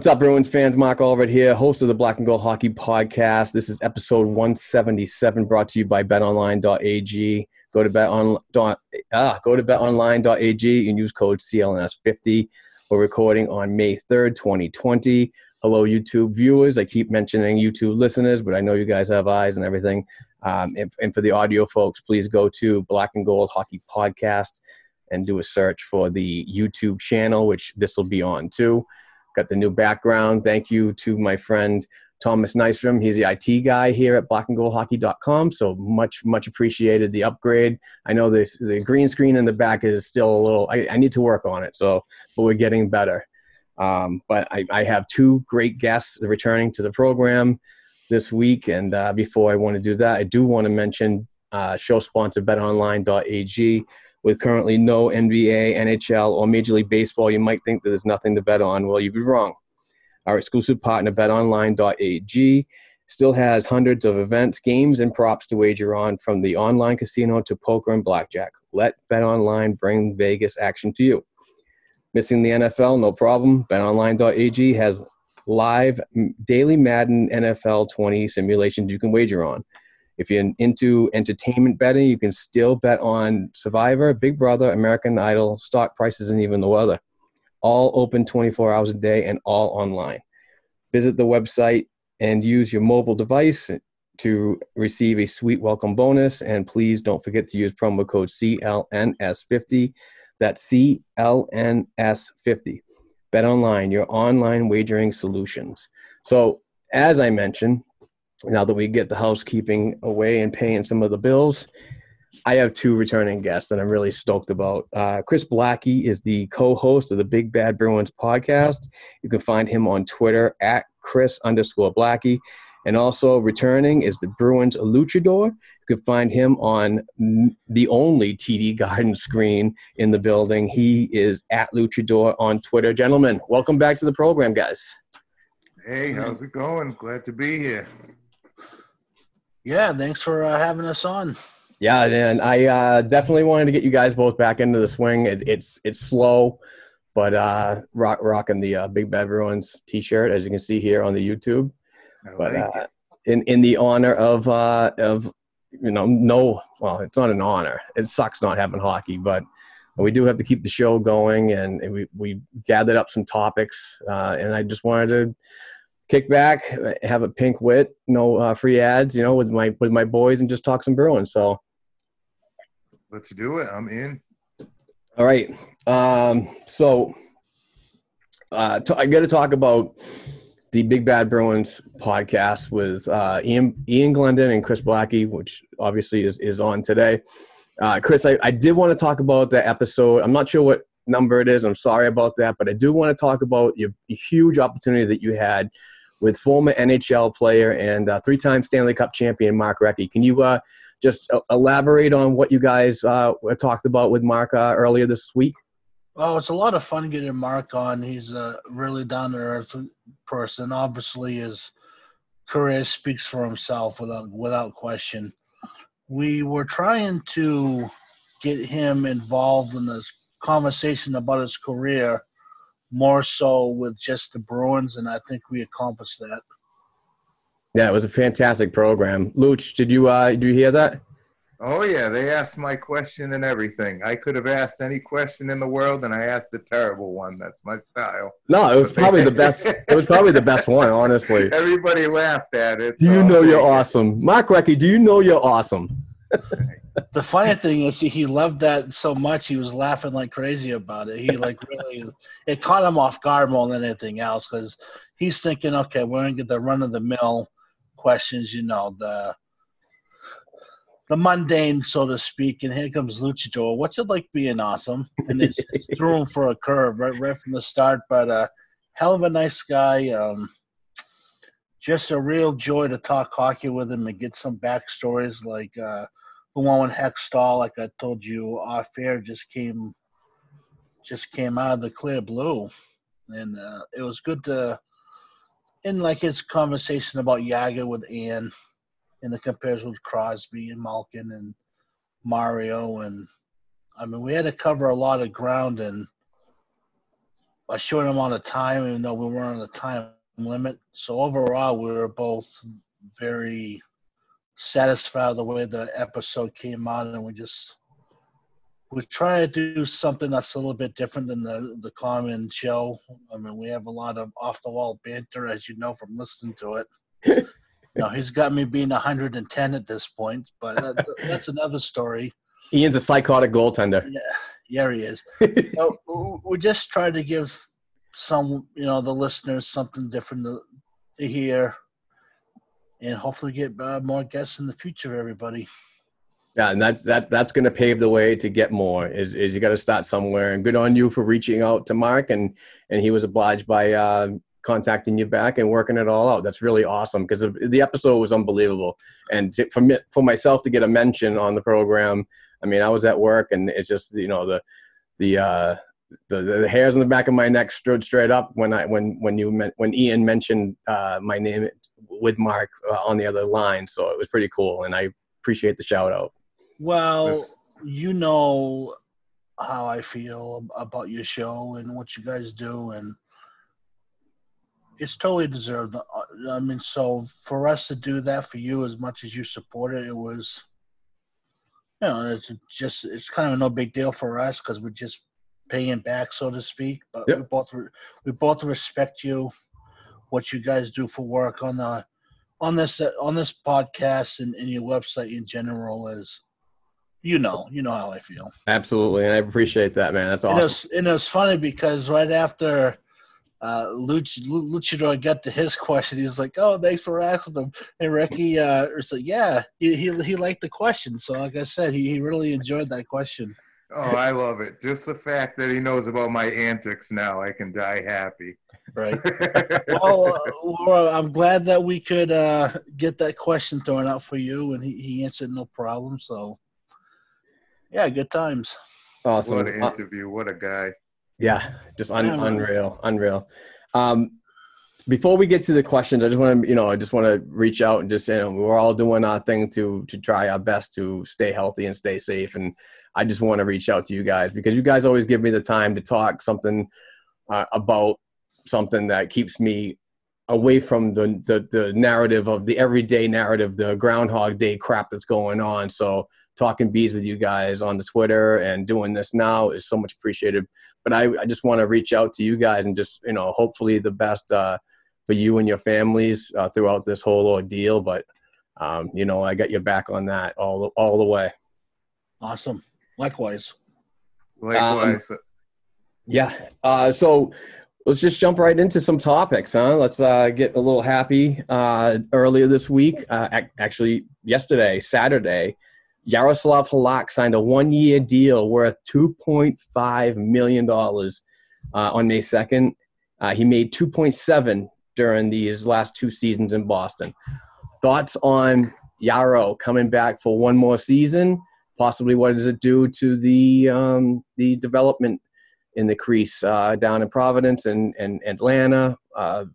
What's up, Bruins fans? Mark Allred here, host of the Black and Gold Hockey Podcast. This is episode 177, brought to you by BetOnline.ag. Go to ah, go to betonline.ag and use code CLNS50. We're recording on May 3rd, 2020. Hello, YouTube viewers. I keep mentioning YouTube listeners, but I know you guys have eyes and everything. Um, and, and for the audio folks, please go to Black and Gold Hockey Podcast and do a search for the YouTube channel, which this will be on too got the new background. Thank you to my friend Thomas Nystrom. He's the IT guy here at blackandgoldhockey.com. So much, much appreciated the upgrade. I know this the green screen in the back is still a little, I, I need to work on it. So, but we're getting better. Um, but I, I have two great guests returning to the program this week. And uh, before I want to do that, I do want to mention uh, show sponsor betonline.ag with currently no NBA, NHL, or Major League Baseball, you might think that there's nothing to bet on. Well, you'd be wrong. Our exclusive partner, betonline.ag, still has hundreds of events, games, and props to wager on from the online casino to poker and blackjack. Let BetOnline bring Vegas action to you. Missing the NFL? No problem. BetOnline.ag has live daily Madden NFL 20 simulations you can wager on. If you're into entertainment betting, you can still bet on Survivor, Big Brother, American Idol, stock prices, and even the weather. All open 24 hours a day and all online. Visit the website and use your mobile device to receive a sweet welcome bonus. And please don't forget to use promo code CLNS50. That's CLNS50. Bet online, your online wagering solutions. So, as I mentioned, now that we get the housekeeping away and paying some of the bills, I have two returning guests that I'm really stoked about. Uh, Chris Blackey is the co-host of the Big Bad Bruins podcast. You can find him on Twitter at Chris underscore Blackey. And also returning is the Bruins luchador. You can find him on the only TD Garden screen in the building. He is at luchador on Twitter. Gentlemen, welcome back to the program, guys. Hey, how's it going? Glad to be here. Yeah, thanks for uh, having us on. Yeah, and I uh, definitely wanted to get you guys both back into the swing. It, it's it's slow, but uh, rock, rocking the uh, Big Bad Bruins T-shirt as you can see here on the YouTube. I But like uh, in in the honor of uh, of you know no well, it's not an honor. It sucks not having hockey, but we do have to keep the show going, and, and we we gathered up some topics, uh, and I just wanted to kick back, have a pink wit, no uh, free ads, you know, with my with my boys, and just talk some Bruins. So. Let's do it. I'm in. All right. Um, so uh, t- I got to talk about the Big Bad Bruins podcast with uh, Ian, Ian Glendon and Chris Blackey, which obviously is, is on today. Uh, Chris, I, I did want to talk about the episode. I'm not sure what number it is. I'm sorry about that, but I do want to talk about your huge opportunity that you had with former NHL player and uh, three-time Stanley Cup champion Mark Recchi. Can you uh, just uh, elaborate on what you guys uh, talked about with Mark uh, earlier this week? Well, it's a lot of fun getting Mark on. He's a really down to earth person. Obviously, his career speaks for himself without without question. We were trying to get him involved in this conversation about his career more so with just the Bruins, and I think we accomplished that. Yeah, it was a fantastic program. Luch, did you uh, did you hear that? Oh yeah, they asked my question and everything. I could have asked any question in the world, and I asked a terrible one. That's my style. No, it was probably the best. It was probably the best one, honestly. Everybody laughed at it. Do you so know you're take it. awesome, Mark Recchi? Do you know you're awesome? The funny thing is, he loved that so much. He was laughing like crazy about it. He like really, it caught him off guard more than anything else because he's thinking, okay, we're gonna get the run of the mill questions, you know, the the mundane, so to speak. And here comes Luchador. What's it like being awesome? And it's, threw him for a curve right right from the start. But uh, hell of a nice guy. Um, just a real joy to talk hockey with him and get some backstories like. Uh, the one with Hextall, like I told you off air, just came just came out of the clear blue, and uh, it was good to. In like his conversation about Jagr with Ian, and the comparison with Crosby and Malkin and Mario, and I mean we had to cover a lot of ground in a short amount of time, even though we weren't on the time limit. So overall, we were both very satisfied with the way the episode came out, and we just we try to do something that's a little bit different than the the common show. I mean, we have a lot of off the wall banter, as you know from listening to it. you know, he's got me being 110 at this point, but that, that's another story. Ian's a psychotic goaltender. Yeah, yeah, he is. so we just try to give some, you know, the listeners something different to, to hear, and hopefully get uh, more guests in the future. Everybody. Yeah, and that's that. That's going to pave the way to get more. Is is you got to start somewhere. And good on you for reaching out to Mark, and and he was obliged by uh, contacting you back and working it all out. That's really awesome because the, the episode was unbelievable. And to, for me, for myself to get a mention on the program, I mean, I was at work, and it's just you know the the uh, the, the hairs on the back of my neck stood straight up when I when when you meant when Ian mentioned uh, my name with Mark uh, on the other line. So it was pretty cool, and I appreciate the shout out. Well, Yes. you know how I feel about your show and what you guys do, and it's totally deserved. Uh, I mean, so for us to do that for you as much as you support it, it was, you know, it's just it's kind of no big deal for us because we're just paying back, so to speak. But we both re- we both respect you, what you guys do for work on the on this uh, on this podcast and, and your website in general is you know you know how i feel Absolutely, and I appreciate that, man. That's and, it awesome. was, and it was funny because right after uh Luch, luchador got to his question he's like oh thanks for asking him and Recchi uh was like yeah he, he, he liked the question so like i said he, he really enjoyed that question Oh, I love it. Just the fact that he knows about my antics now, I can die happy. right well, uh, Laura, I'm glad that we could uh, get that question thrown out for you, and he, he answered no problem. So, yeah, good times. Awesome. what an interview. What a guy. Yeah, just un- unreal, unreal. Um, before we get to the questions, I just want to, you know, I just want to reach out and just, you know, we're all doing our thing to to try our best to stay healthy and stay safe. And I just want to reach out to you guys because you guys always give me the time to talk something uh, about something that keeps me away from the, the the narrative of the everyday narrative, the Groundhog Day crap that's going on. So talking bees with you guys on the Twitter and doing this now is so much appreciated but I, I just want to reach out to you guys and just you know hopefully the best uh, for you and your families uh, throughout this whole ordeal. But um, you know I got your back on that all the, all the way. Awesome. Likewise. Likewise. Yeah. Uh, so let's just jump right into some topics, huh? Let's uh, get a little happy. Uh, earlier this week, uh, ac- actually yesterday, Saturday, Yaroslav Halak signed a one-year deal worth 2.5 million dollars uh, on May 2nd. Uh, he made 2.7 during these last two seasons in Boston. Thoughts on Yaro coming back for one more season? Possibly, what does it do to the um, the development in the crease uh, down in Providence and, and Atlanta? Uh,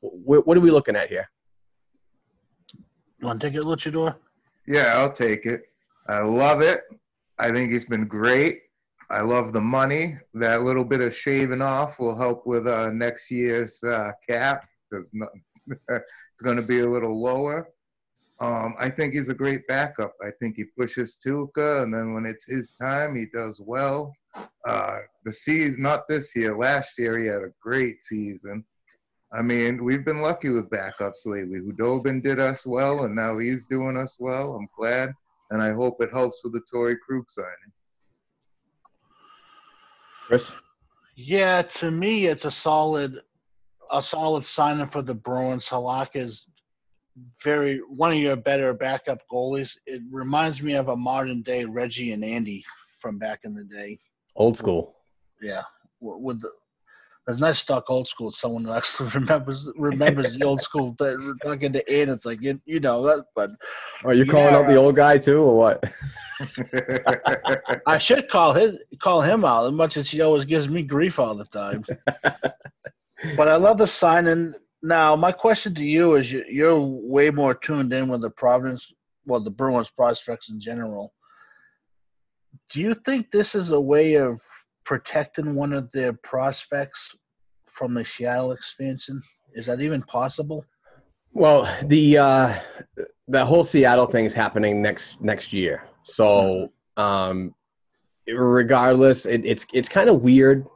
what, what are we looking at here? Want to take it, Luchador? Yeah, I'll take it. I love it. I think he's been great. I love the money. That little bit of shaving off will help with uh, next year's uh, cap because it's going to be a little lower. Um, I think he's a great backup. I think he pushes Tuukka, and then when it's his time, he does well. Uh, the season, not this year, last year he had a great season. I mean, we've been lucky with backups lately. Khudobin did us well, and now he's doing us well. I'm glad, and I hope it helps with the Torrey Krug signing. Chris? Yeah, to me, it's a solid, a solid signing for the Bruins. Halak is very one of your better backup goalies. It reminds me of a modern day Reggie and Andy from back in the day. Old school. Yeah, with the, it's not stuck old school. Someone who actually remembers remembers the old school. That talking to Ann, it's like you, you know that. But Are you calling out the old guy too, or what? I should call his call him out as much as he always gives me grief all the time. but I love the signing. Now, my question to you is: you- You're way more tuned in with the Providence, well, the Bruins prospects in general. Do you think this is a way of protecting one of their prospects from the Seattle expansion? Is that even possible? Well, the uh, the whole Seattle thing is happening next next year. So, um, regardless, it, it's it's kind of weird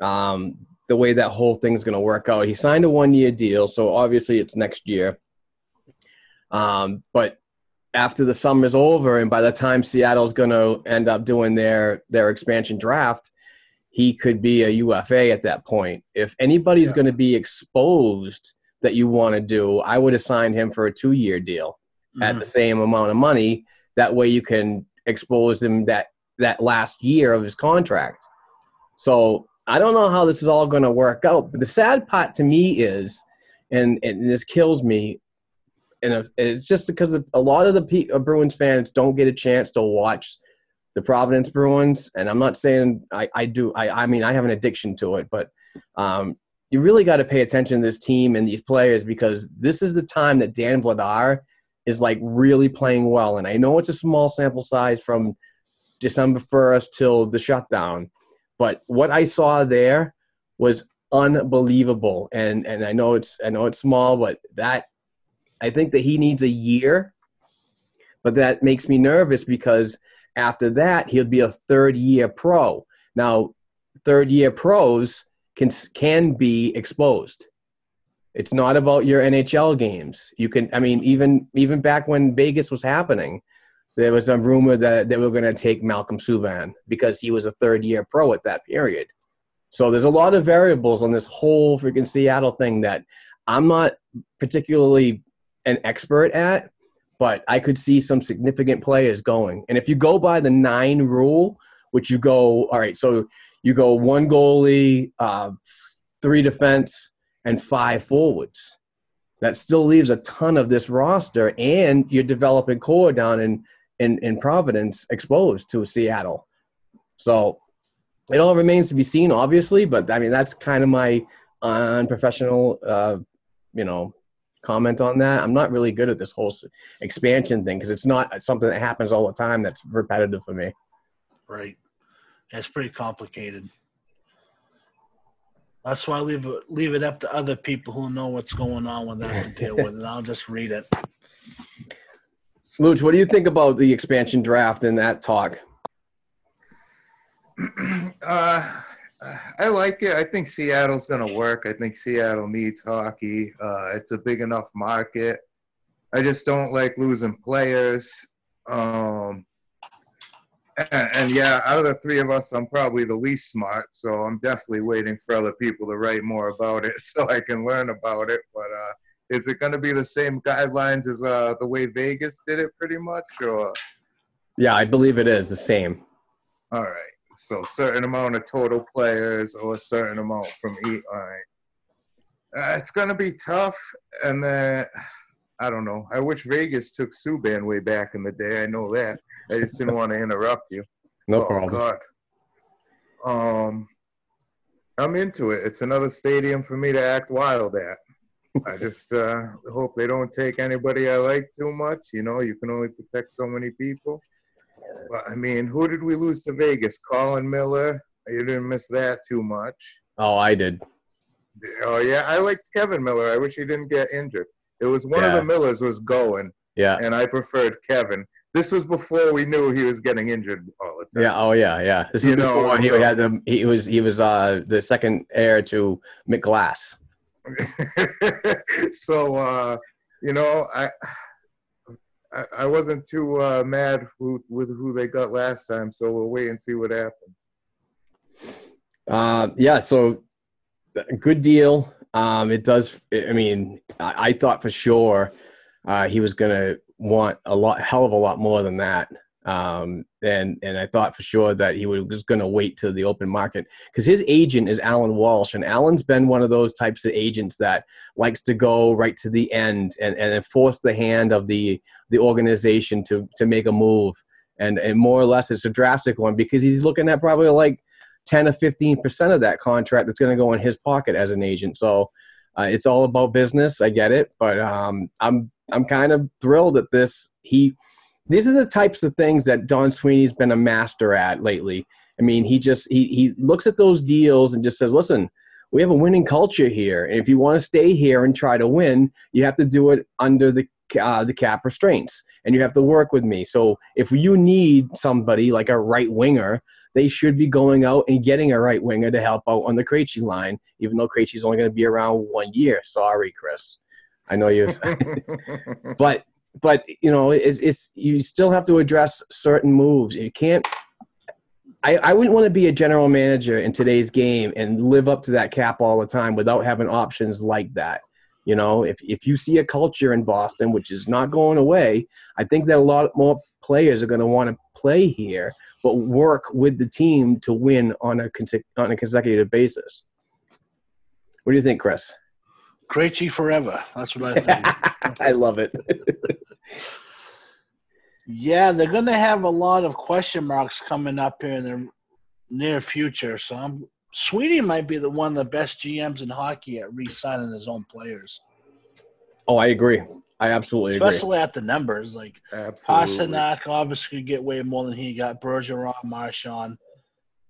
um, the way that whole thing's going to work out. He signed a one year deal, so obviously it's next year. Um, but after the summer's over, and by the time Seattle's going to end up doing their their expansion draft, he could be a UFA at that point. If anybody's Yeah. going to be exposed that you want to do, I would assign him for a two year deal at the same amount of money. That way you can expose him that that last year of his contract. So I don't know how this is all going to work out. But the sad part to me is, and, and this kills me, and it's just because a lot of the P- uh, Bruins fans don't get a chance to watch the Providence Bruins. And I'm not saying I, I do. I, I mean I have an addiction to it, but um, you really got to pay attention to this team and these players because this is the time that Dan Vladar is like really playing well. And I know it's a small sample size from December 1st till the shutdown, but what I saw there was unbelievable. And and I know it's I know it's small, but that I think that he needs a year. But that makes me nervous because after that he'll be a third year pro. Now, third year pros can can be exposed. It's not about your NHL games. You can, I mean, even even back when Vegas was happening, there was a rumor that they were going to take Malcolm Subban because he was a third year pro at that period. So there's a lot of variables on this whole freaking Seattle thing that I'm not particularly an expert at, but I could see some significant players going. And if you go by the nine rule, which you go, all right, so you go one goalie, uh, three defense, and five forwards. That still leaves a ton of this roster, and you're developing core down in, in, in Providence exposed to Seattle. So it all remains to be seen, obviously, but I mean, that's kind of my unprofessional, uh, you know, comment on that. I'm not really good at this whole expansion thing because it's not something that happens all the time that's repetitive for me. Right. It's pretty complicated. That's why I leave leave it up to other people who know what's going on with that to deal with it. I'll just read it. Luch, what do you think about the expansion draft and that talk? uh, I like it. I think Seattle's going to work. I think Seattle needs hockey. Uh, it's a big enough market. I just don't like losing players. Um, and, and yeah, out of the three of us, I'm probably the least smart. So I'm definitely waiting for other people to write more about it so I can learn about it. But uh, is it going to be the same guidelines as uh, the way Vegas did it, pretty much, or? Yeah, I believe it is the same. All right. So certain amount of total players or a certain amount from each. All right. Uh, it's gonna be tough, and then I don't know. I wish Vegas took Subban way back in the day. I know that. I just didn't want to interrupt you. No oh, problem. God. Um, I'm into it. It's another stadium for me to act wild at. I just uh, hope they don't take anybody I like too much. You know, you can only protect so many people. But I mean, who did we lose to Vegas? Colin Miller. You didn't miss that too much. Oh, I did. Oh yeah, I liked Kevan Miller. I wish he didn't get injured. It was one of the Millers was going, Yeah. and I preferred Kevan. This was before we knew he was getting injured all the time. Yeah. Oh, yeah. Yeah. This is You know, before he had the. He was. He was uh the second heir to Mr. Glass. so uh, you know, I, I I wasn't too uh, mad who, with who they got last time. So we'll wait and see what happens. Uh, yeah. So, good deal. Um, it does. I mean, I, I thought for sure uh, he was going to want a lot, hell of a lot more than that. Um, and and I thought for sure that he was just going to wait to the open market because his agent is Alan Walsh, and Alan's been one of those types of agents that likes to go right to the end and and enforce the hand of the the organization to to make a move. And and more or less, it's a drastic one because he's looking at probably like 10 or 15 percent of that contract that's going to go in his pocket as an agent. So uh, it's all about business. I get it, but um, I'm I'm kind of thrilled at this. He these are the types of things that Don Sweeney's been a master at lately. I mean, he just he he looks at those deals and just says, "Listen, we have a winning culture here, and if you want to stay here and try to win, you have to do it under the uh, the cap restraints, and you have to work with me. So if you need somebody like a right winger, they should be going out and getting a right winger to help out on the Krejci line, even though Krejci's only going to be around one year. Sorry, Chris. I know you, but but you know, it's it's you still have to address certain moves. You can't. I, I wouldn't want to be a general manager in today's game and live up to that cap all the time without having options like that. You know, if if you see a culture in Boston which is not going away, I think that a lot more players are going to want to play here, but work with the team to win on a on a consecutive basis. What do you think, Chris? Krejci forever. That's what I think. I love it. yeah, they're going to have a lot of question marks coming up here in the near future. So I'm Sweeney might be the one of the best GMs in hockey at re-signing his own players, oh, I agree. I absolutely agree. especially at the numbers. Like Absolutely. Pastrnak obviously could get way more than he got. Bergeron, Marchand,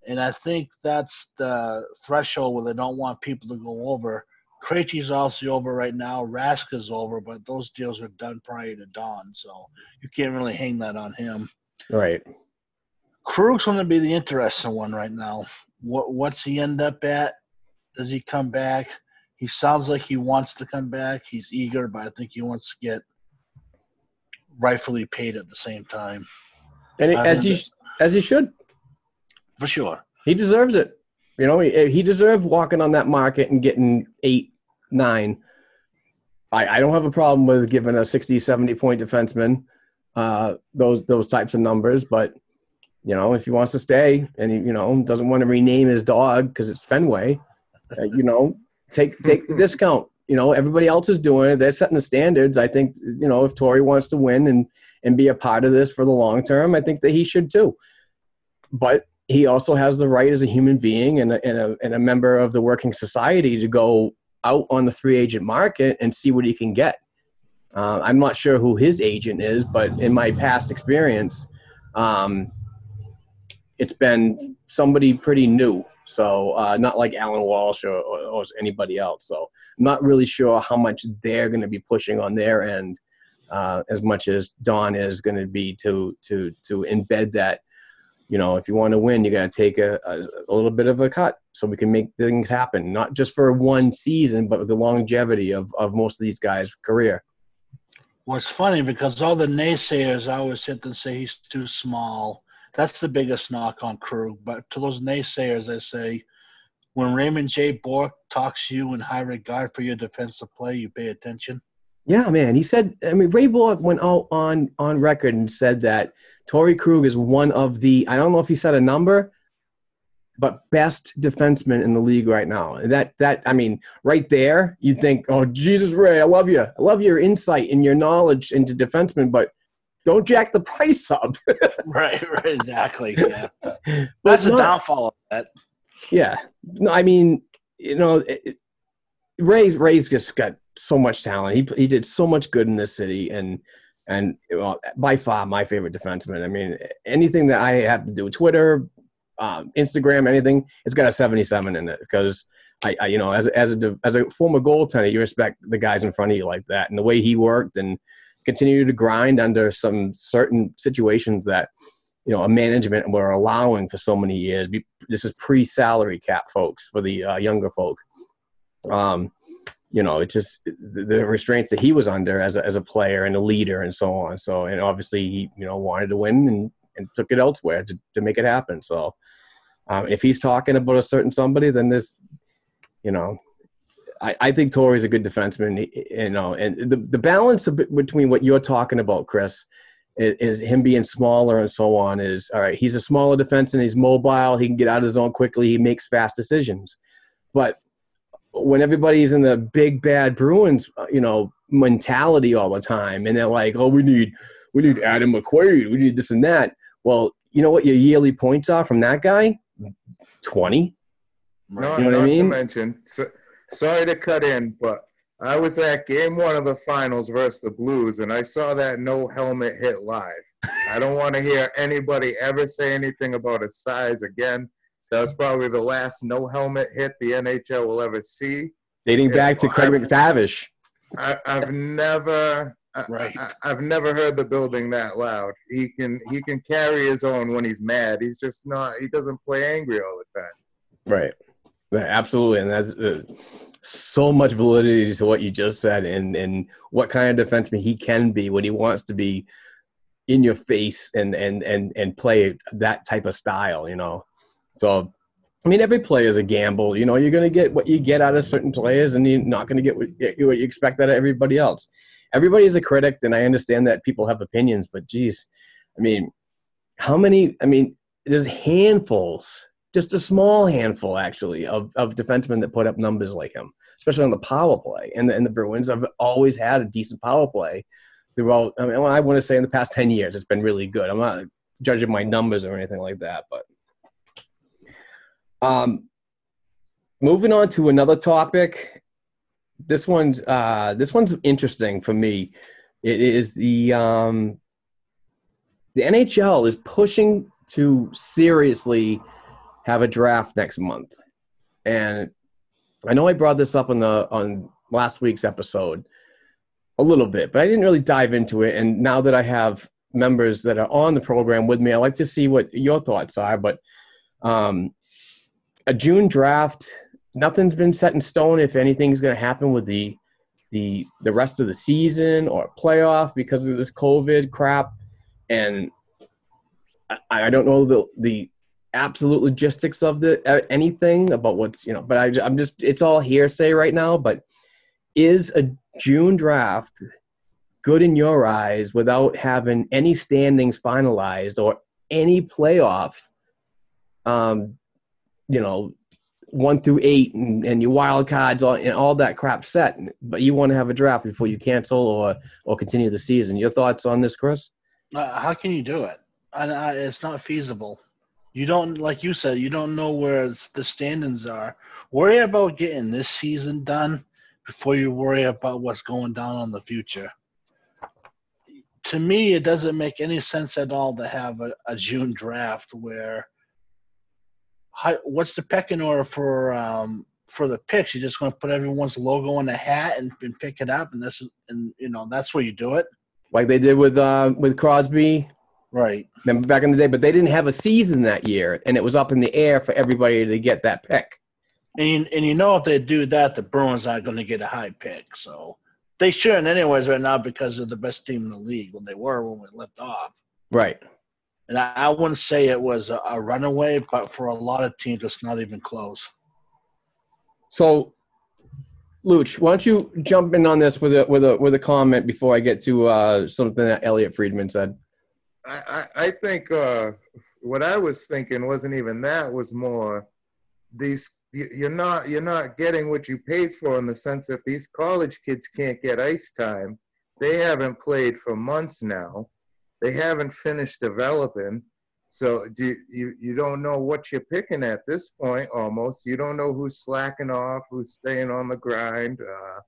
and I think that's the threshold where they don't want people to go over. Krejci's also over right now. Rask is over, but those deals are done prior to Don, so you can't really hang that on him. Right. Krug's going to be the interesting one right now. What what's he end up at? Does he come back? He sounds like he wants to come back. He's eager, but I think he wants to get rightfully paid at the same time, And I as he that- as he should. for sure. He deserves it. You know, he, he deserved walking on that market and getting eight, nine. I, I don't have a problem with giving a 60, 70 point defenseman uh, those those types of numbers, but you know, if he wants to stay and he, you know doesn't want to rename his dog because it's Fenway, uh, you know, take take the discount. You know, everybody else is doing it. They're setting the standards. I think you know if Torrey wants to win and and be a part of this for the long term, I think that he should too. But he also has the right as a human being and a, and a, and a member of the working society to go out on the free agent market and see what he can get. Uh, I'm not sure who his agent is, but in my past experience, um, it's been somebody pretty new. So uh, not like Alan Walsh or, or, or anybody else. So I'm not really sure how much they're going to be pushing on their end, uh, as much as Don is going to be to to to embed that. You know, if you want to win, you got to take a, a, a little bit of a cut so we can make things happen, not just for one season, but the longevity of, of most of these guys' career. Well, it's funny because all the naysayers always sit and say he's too small. That's the biggest knock on Krug. But to those naysayers, I say, when Raymond J. Bourque talks to you in high regard for your defensive play, you pay attention. Yeah, man. He said. I mean, Ray Bourque went out on on record and said that Torrey Krug is one of the. I don't know if he said a number, but best defenseman in the league right now. And that that I mean, right there, you think, oh Jesus, Ray, I love you. I love your insight and your knowledge into defensemen, but don't jack the price up. Right, right, exactly. Yeah, that's not- downfall of that. Yeah. No, I mean, you know, it, it- Ray's Ray's just got so much talent. He he did so much good in this city, and and well, by far my favorite defenseman. I mean, anything that I have to do, Twitter, um, Instagram, anything, it's got a seventy-seven in it because. I, I, you know, as a, as a as a former goaltender, you respect the guys in front of you like that, and the way he worked and continued to grind under some certain situations that you know a management were allowing for so many years. This is pre-salary cap, folks, for the uh, younger folk. Um, you know, it's just the, the restraints that he was under as a, as a player and a leader and so on. So, and obviously, he you know wanted to win and, and took it elsewhere to, to make it happen. So, um, if he's talking about a certain somebody, then this, you know, I, I think Torrey's a good defenseman. You know, and the the balance between what you're talking about, Chris, is, is him being smaller and so on. Is all right. He's a smaller defenseman. He's mobile. He can get out of his zone quickly. He makes fast decisions. But when everybody's in the big bad Bruins, uh, you know, mentality all the time, and they're like, "Oh, we need, we need Adam McQuaid. We need this and that." Well, you know what your yearly points are from that guy? Twenty. No, You know what I not to mean? mention, so, sorry to cut in, but I was at game one of the finals versus the Blues, and I saw that no helmet hit live. I don't want to hear anybody ever say anything about his size again. That was probably the last no helmet hit the NHL will ever see. Dating Yeah, back to Craig I- MacTavish. I, I've never, Right. I, I've never heard the building that loud. He can, he can carry his own when he's mad. He's just not. He doesn't play angry all the time. Right. Yeah, absolutely, and that's uh, so much validity to what you just said, and and what kind of defenseman he can be when he wants to be in your face and and and and play that type of style. You know, so I mean, every play is a gamble. You know, you're going to get what you get out of certain players, and you're not going to get what, what you expect out of everybody else. Everybody is a critic, and I understand that people have opinions, but geez, I mean, how many? I mean, there's handfuls, just a small handful actually, of, of defensemen that put up numbers like him, especially on the power play. And the, and the Bruins have always had a decent power play throughout. I mean, I want to say in the past 10 years, it's been really good. I'm not judging my numbers or anything like that, but. Um, moving on to another topic. This one's uh, this one's interesting for me. It is the um, the NHL is pushing to seriously have a draft next month, and I know I brought this up on the on last week's episode a little bit, but I didn't really dive into it. And now that I have members that are on the program with me, I like to see what your thoughts are. But um, a June draft, nothing's been set in stone if anything's going to happen with the the the rest of the season or playoff because of this COVID crap, and I, I don't know the the absolute logistics of the uh, anything about what's you know. But I, I'm just it's all hearsay right now. But is a June draft good in your eyes without having any standings finalized or any playoff? Um, you know, one through eight and, and your wild cards all, and all that crap set, but you want to have a draft before you cancel or or continue the season. Your thoughts on this, Chris? Uh, how can you do it? And uh, it's not feasible. You don't, like you said, you don't know where the standings are. Worry about getting this season done before you worry about what's going down on the future. To me, it doesn't make any sense at all to have a, a June draft where. How, what's the pecking order for um, for the picks? You're just going to put everyone's logo in a hat and, and pick it up, and this is, and you know that's where you do it, Like they did with uh, with Crosby. right? Remember back in the day, but they didn't have a season that year, and it was up in the air for everybody to get that pick. And you, and you know if they do that, the Bruins aren't going to get a high pick. So they shouldn't anyways right now because they're the best team in the league when they were when we left off. Right. And I, I wouldn't say it was a, a runaway, but for a lot of teams, it's not even close. So Luch, why don't you jump in on this with a with a with a comment before I get to uh, something that Elliotte Friedman said? I, I, I think uh, what I was thinking wasn't even that. Was more these you- you're not you're not getting what you paid for in the sense that these college kids can't get ice time. They haven't played for months now. They haven't finished developing. So do you, you you don't know what you're picking at this point almost. You don't know who's slacking off, who's staying on the grind. Uh,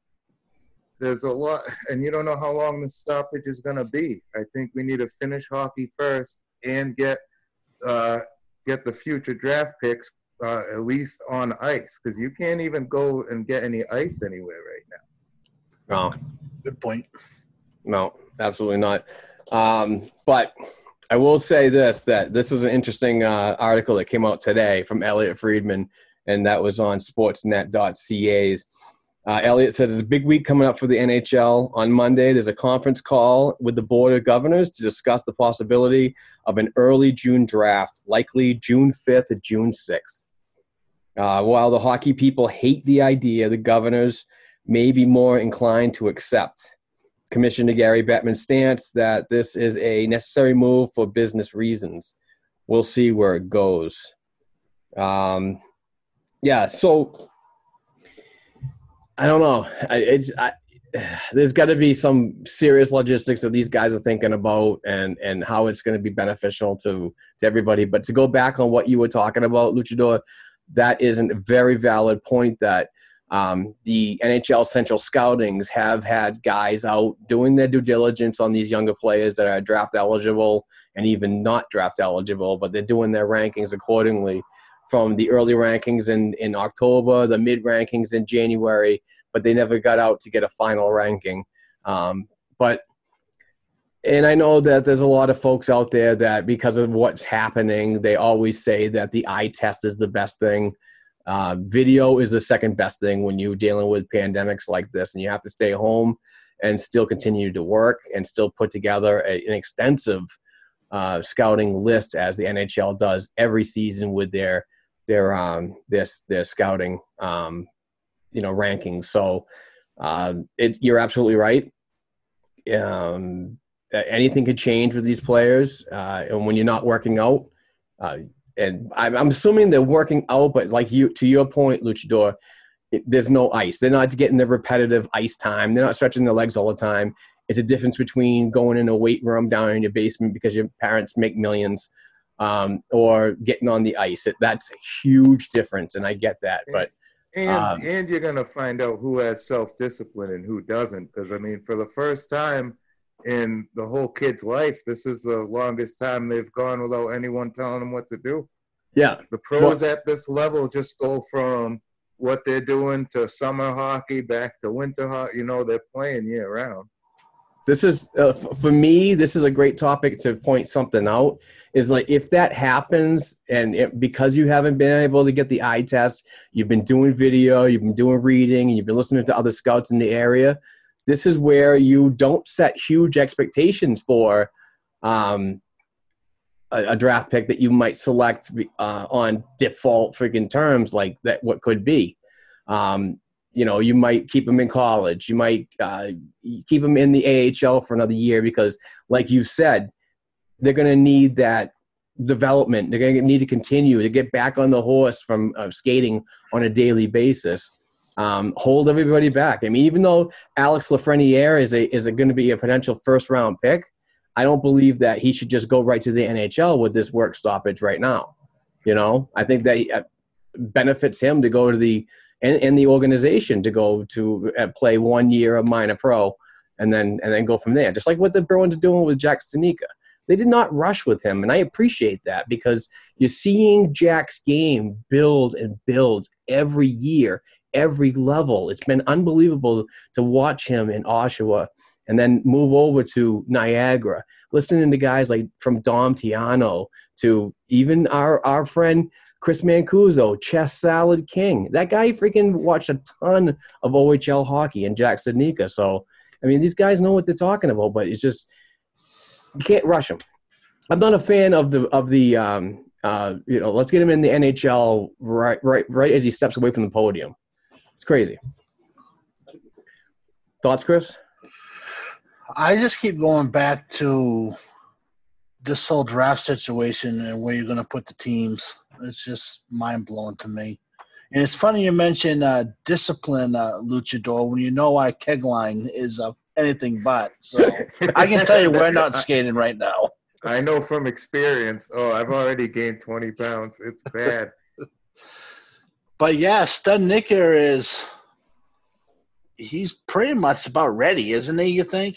there's a lot, and you don't know how long the stoppage is going to be. I think we need to finish hockey first and get uh, get the future draft picks uh, at least on ice because you can't even go and get any ice anywhere right now. No, Good point. no, absolutely not. Um, but I will say this: that this was an interesting uh, article that came out today from Elliotte Friedman, and that was on Sportsnet.ca's. Uh, Elliotte said there's a big week coming up for the NHL. On Monday, there's a conference call with the Board of Governors to discuss the possibility of an early June draft, likely June 5th or June 6th. Uh, while the hockey people hate the idea, the governors may be more inclined to accept. Commissioner Gary Bettman's stance that this is a necessary move for business reasons. We'll see where it goes. Um, yeah, so I don't know. I, it's I, there's got to be some serious logistics that these guys are thinking about, and and how it's going to be beneficial to to everybody. But to go back on what you were talking about, Luchador, that is a very valid point. That um, the NHL Central Scoutings have had guys out doing their due diligence on these younger players that are draft eligible and even not draft eligible, but they're doing their rankings accordingly from the early rankings in, in October, the mid rankings in January, but they never got out to get a final ranking. Um, but and I know that there's a lot of folks out there that because of what's happening, they always say that the eye test is the best thing. Uh, video is the second best thing when you're dealing with pandemics like this, and you have to stay home and still continue to work and still put together a, an extensive uh, scouting list as the NHL does every season with their their um, their their scouting um, you know rankings. So um, it, you're absolutely right. Um, anything could change with these players, uh, and when you're not working out, uh, and I'm, I'm assuming they're working out, but like you to your point, Luchador, it, there's no ice. They're not getting the repetitive ice time. They're not stretching their legs all the time. It's a difference between going in a weight room down in your basement because your parents make millions, um, or getting on the ice. It, that's a huge difference, and I get that. But And Um, and you're gonna find out who has self discipline and who doesn't. Because I mean, for the first time in the whole kid's life, this is the longest time they've gone without anyone telling them what to do. yeah, The pros at this level just go from what they're doing to summer hockey back to winter hockey. You know, they're playing year round. this is uh, for me this is a great topic to point something out is like if that happens and it, because you haven't been able to get the eye test you've been doing video you've been doing reading and you've been listening to other scouts in the area this is where you don't set huge expectations for um, a, a draft pick that you might select uh, on default freaking terms like that what could be um, you know you might keep them in college you might uh, keep them in the AHL for another year because, like you said, they're going to need that development. They're going to need to continue to get back on the horse from uh, skating on a daily basis. Um, hold everybody back. I mean, even though Alex Lafreniere is a is going to be a potential first round pick, I don't believe that he should just go right to the NHL with this work stoppage right now. You know, I think that uh, benefits him to go to the and, and the organization to go to uh, play one year of minor pro and then and then go from there. Just like what the Bruins are doing with Jack Studnicka. They did not rush with him, and I appreciate that because you're seeing Jack's game build and build every year, every level. It's been unbelievable to watch him in Oshawa and then move over to Niagara, listening to guys like from Dom Tiano to even our our friend Chris Mancuso, Chess Salad King. That guy freaking watched a ton of OHL hockey and Jack Studnicka. So, I mean, these guys know what they're talking about, but it's just you can't rush them. I'm not a fan of the of the um, uh, you know. Let's get him in the NHL right right right as he steps away from the podium. It's crazy. Thoughts, Chris? I just keep going back to this whole draft situation and where you're going to put the teams. It's just mind blowing to me. And it's funny you mention uh, discipline, uh, Luchador, when you know our keg line is uh, anything but. So I can tell you we're not skating right now. I know from experience. Oh, I've already gained 20 pounds. It's bad. But yeah, Studnicka is he's pretty much about ready, isn't he? You think?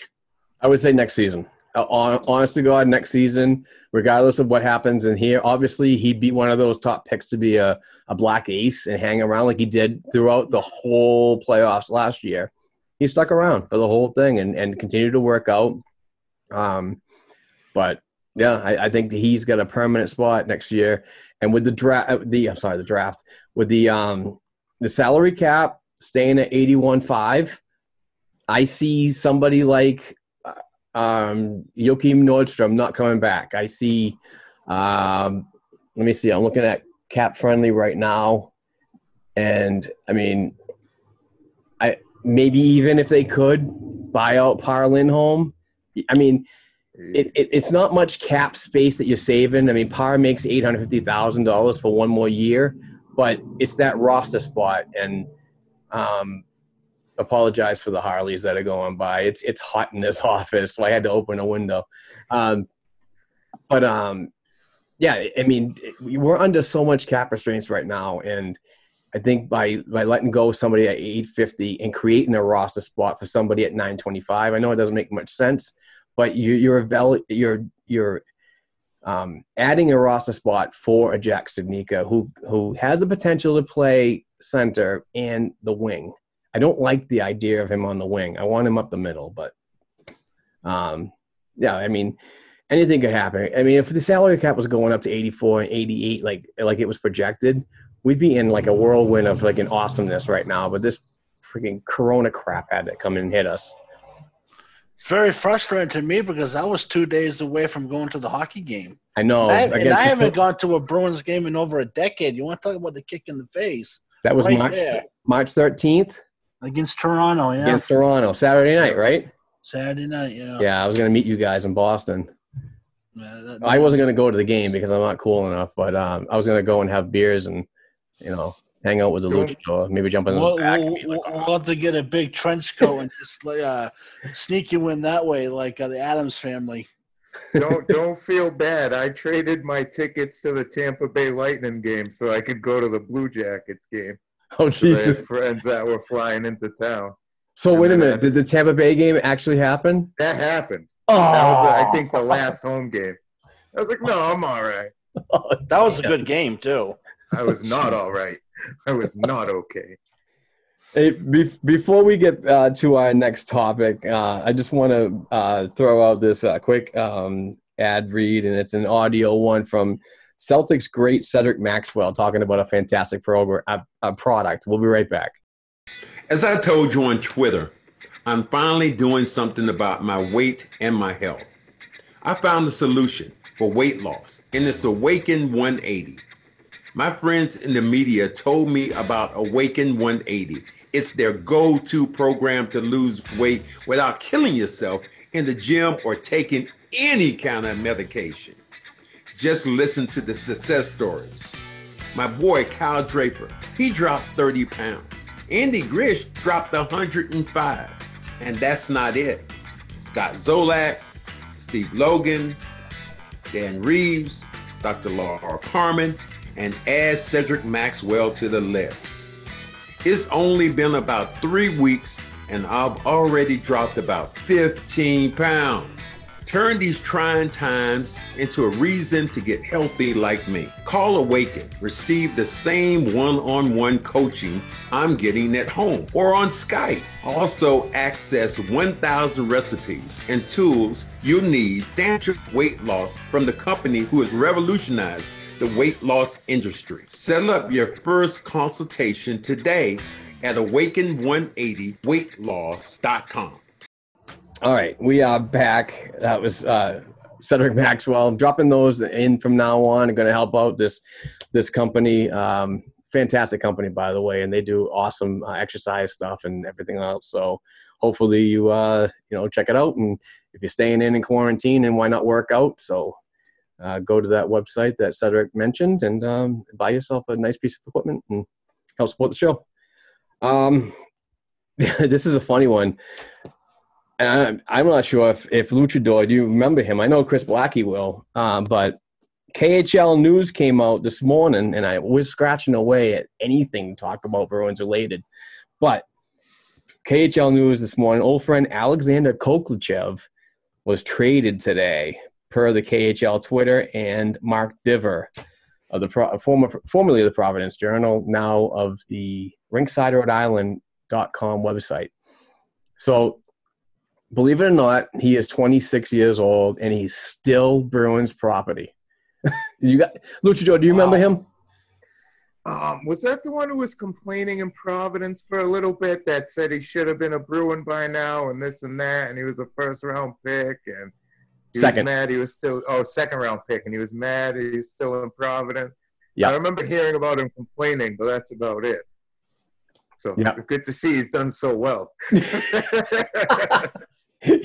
I would say next season. Uh, hon- honest to God, next season, regardless of what happens in here, obviously he'd be one of those top picks to be a, a black ace and hang around like he did throughout the whole playoffs last year. He stuck around for the whole thing and, and continued to work out. Um, but yeah, I, I think he's got a permanent spot next year. And with the draft, the I'm sorry, the draft with the um the salary cap staying at eighty one five, I see somebody like um, Joachim Nordstrom not coming back. I see. Um, let me see. I'm looking at cap friendly right now, and I mean, I maybe even if they could buy out Par Lindholm, I mean, it, it, it's not much cap space that you're saving. I mean, Par makes eight hundred fifty thousand dollars for one more year, but it's that roster spot, and um, apologize for the Harleys that are going by. It's it's hot in this office, so I had to open a window. Um, but um, yeah, I mean, we're under so much cap restraints right now, and I think by by letting go somebody at 850 and creating a roster spot for somebody at 925, I know it doesn't make much sense, but you, you're you're you're um, adding a roster spot for a Jack Studnicka who who has the potential to play center and the wing. I don't like the idea of him on the wing. I want him up the middle, but um, yeah, I mean, anything could happen. I mean, if the salary cap was going up to 84 and 88, like like it was projected, we'd be in like a whirlwind of like an awesomeness right now. But this freaking Corona crap had to come and hit us. Very frustrating to me because I was two days away from going to the hockey game. I know. I, and I haven't gone to a Bruins game in over a decade. You want to talk about the kick in the face that was right March there. March 13th against Toronto? Yeah, against Toronto, Saturday night, right? Saturday night. Yeah, Yeah, I was gonna meet you guys in Boston. Yeah, that- I wasn't gonna go to the game because I'm not cool enough, but um, I was gonna go and have beers and you know hang out with the Don't- luchador, maybe jump in the We'll, back. we'll, be like, we'll have to get a big trench coat and just like, uh, sneak you in that way, like uh, the Addams family. don't don't feel bad. I traded my tickets to the Tampa Bay Lightning game so I could go to the Blue Jackets game. Oh I had Jesus! friends that were flying into town. So wait a minute, did the Tampa Bay game actually happen? That happened. Oh, That was, I think, the last home game. I was like, no, I'm all right. That was a good game too. I was not all right. I was not okay. Hey, be- before we get uh, to our next topic, uh, I just want to uh, throw out this uh, quick um, ad read, and it's an audio one from Celtics great Cedric Maxwell talking about a fantastic program, a, a product. We'll be right back. As I told you on Twitter, I'm finally doing something about my weight and my health. I found a solution for weight loss, and it's Awaken 180. My friends in the media told me about Awaken 180. It's their go to program to lose weight without killing yourself in the gym or taking any kind of medication. Just listen to the success stories. My boy Kyle Draper, he dropped 30 pounds. Andy Gresh dropped 105. And that's not it. Scott Zolak, Steve Logan, Dan Reeves, Dr. Laura Carmen, and add Cedric Maxwell to the list. It's only been about three weeks and I've already dropped about 15 pounds. Turn these trying times into a reason to get healthy like me. Call Awaken. Receive the same one on one coaching I'm getting at home or on Skype. Also, access 1,000 recipes and tools you'll need to weight loss from the company who has revolutionized the weight loss industry. Set up your first consultation today at awaken180weightloss.com. All right, we are back. That was uh, Cedric Maxwell. I'm dropping those in from now on. I'm going to help out this this company. Um, fantastic company, by the way, and they do awesome uh, exercise stuff and everything else. So hopefully you uh, you know check it out, and if you're staying in in quarantine, and why not work out? So uh, go to that website that Cedric mentioned and um, buy yourself a nice piece of equipment and help support the show. Um, this is a funny one. I'm, I'm not sure if, if Luchador, do you remember him? I know Chris Blackey will, um, but KHL News came out this morning, and I was scratching away at anything to talk about Bruins related. But KHL News this morning, old friend Alexander Khokhlachev was traded today per the KHL Twitter and Mark Divver of the Pro, former formerly of the Providence Journal, now of the Rinkside Rhode Island.com website. So believe it or not, he is 26 years old and he's still Bruins property. you got Luchador, do you remember him? Um, was that the one who was complaining in Providence for a little bit that said he should have been a Bruin by now and this and that, and he was a first round pick and he Second. was mad he was still oh second round pick and he was mad he's still in Providence. Yeah. I remember hearing about him complaining, but that's about it. So Yeah. good to see he's done so well.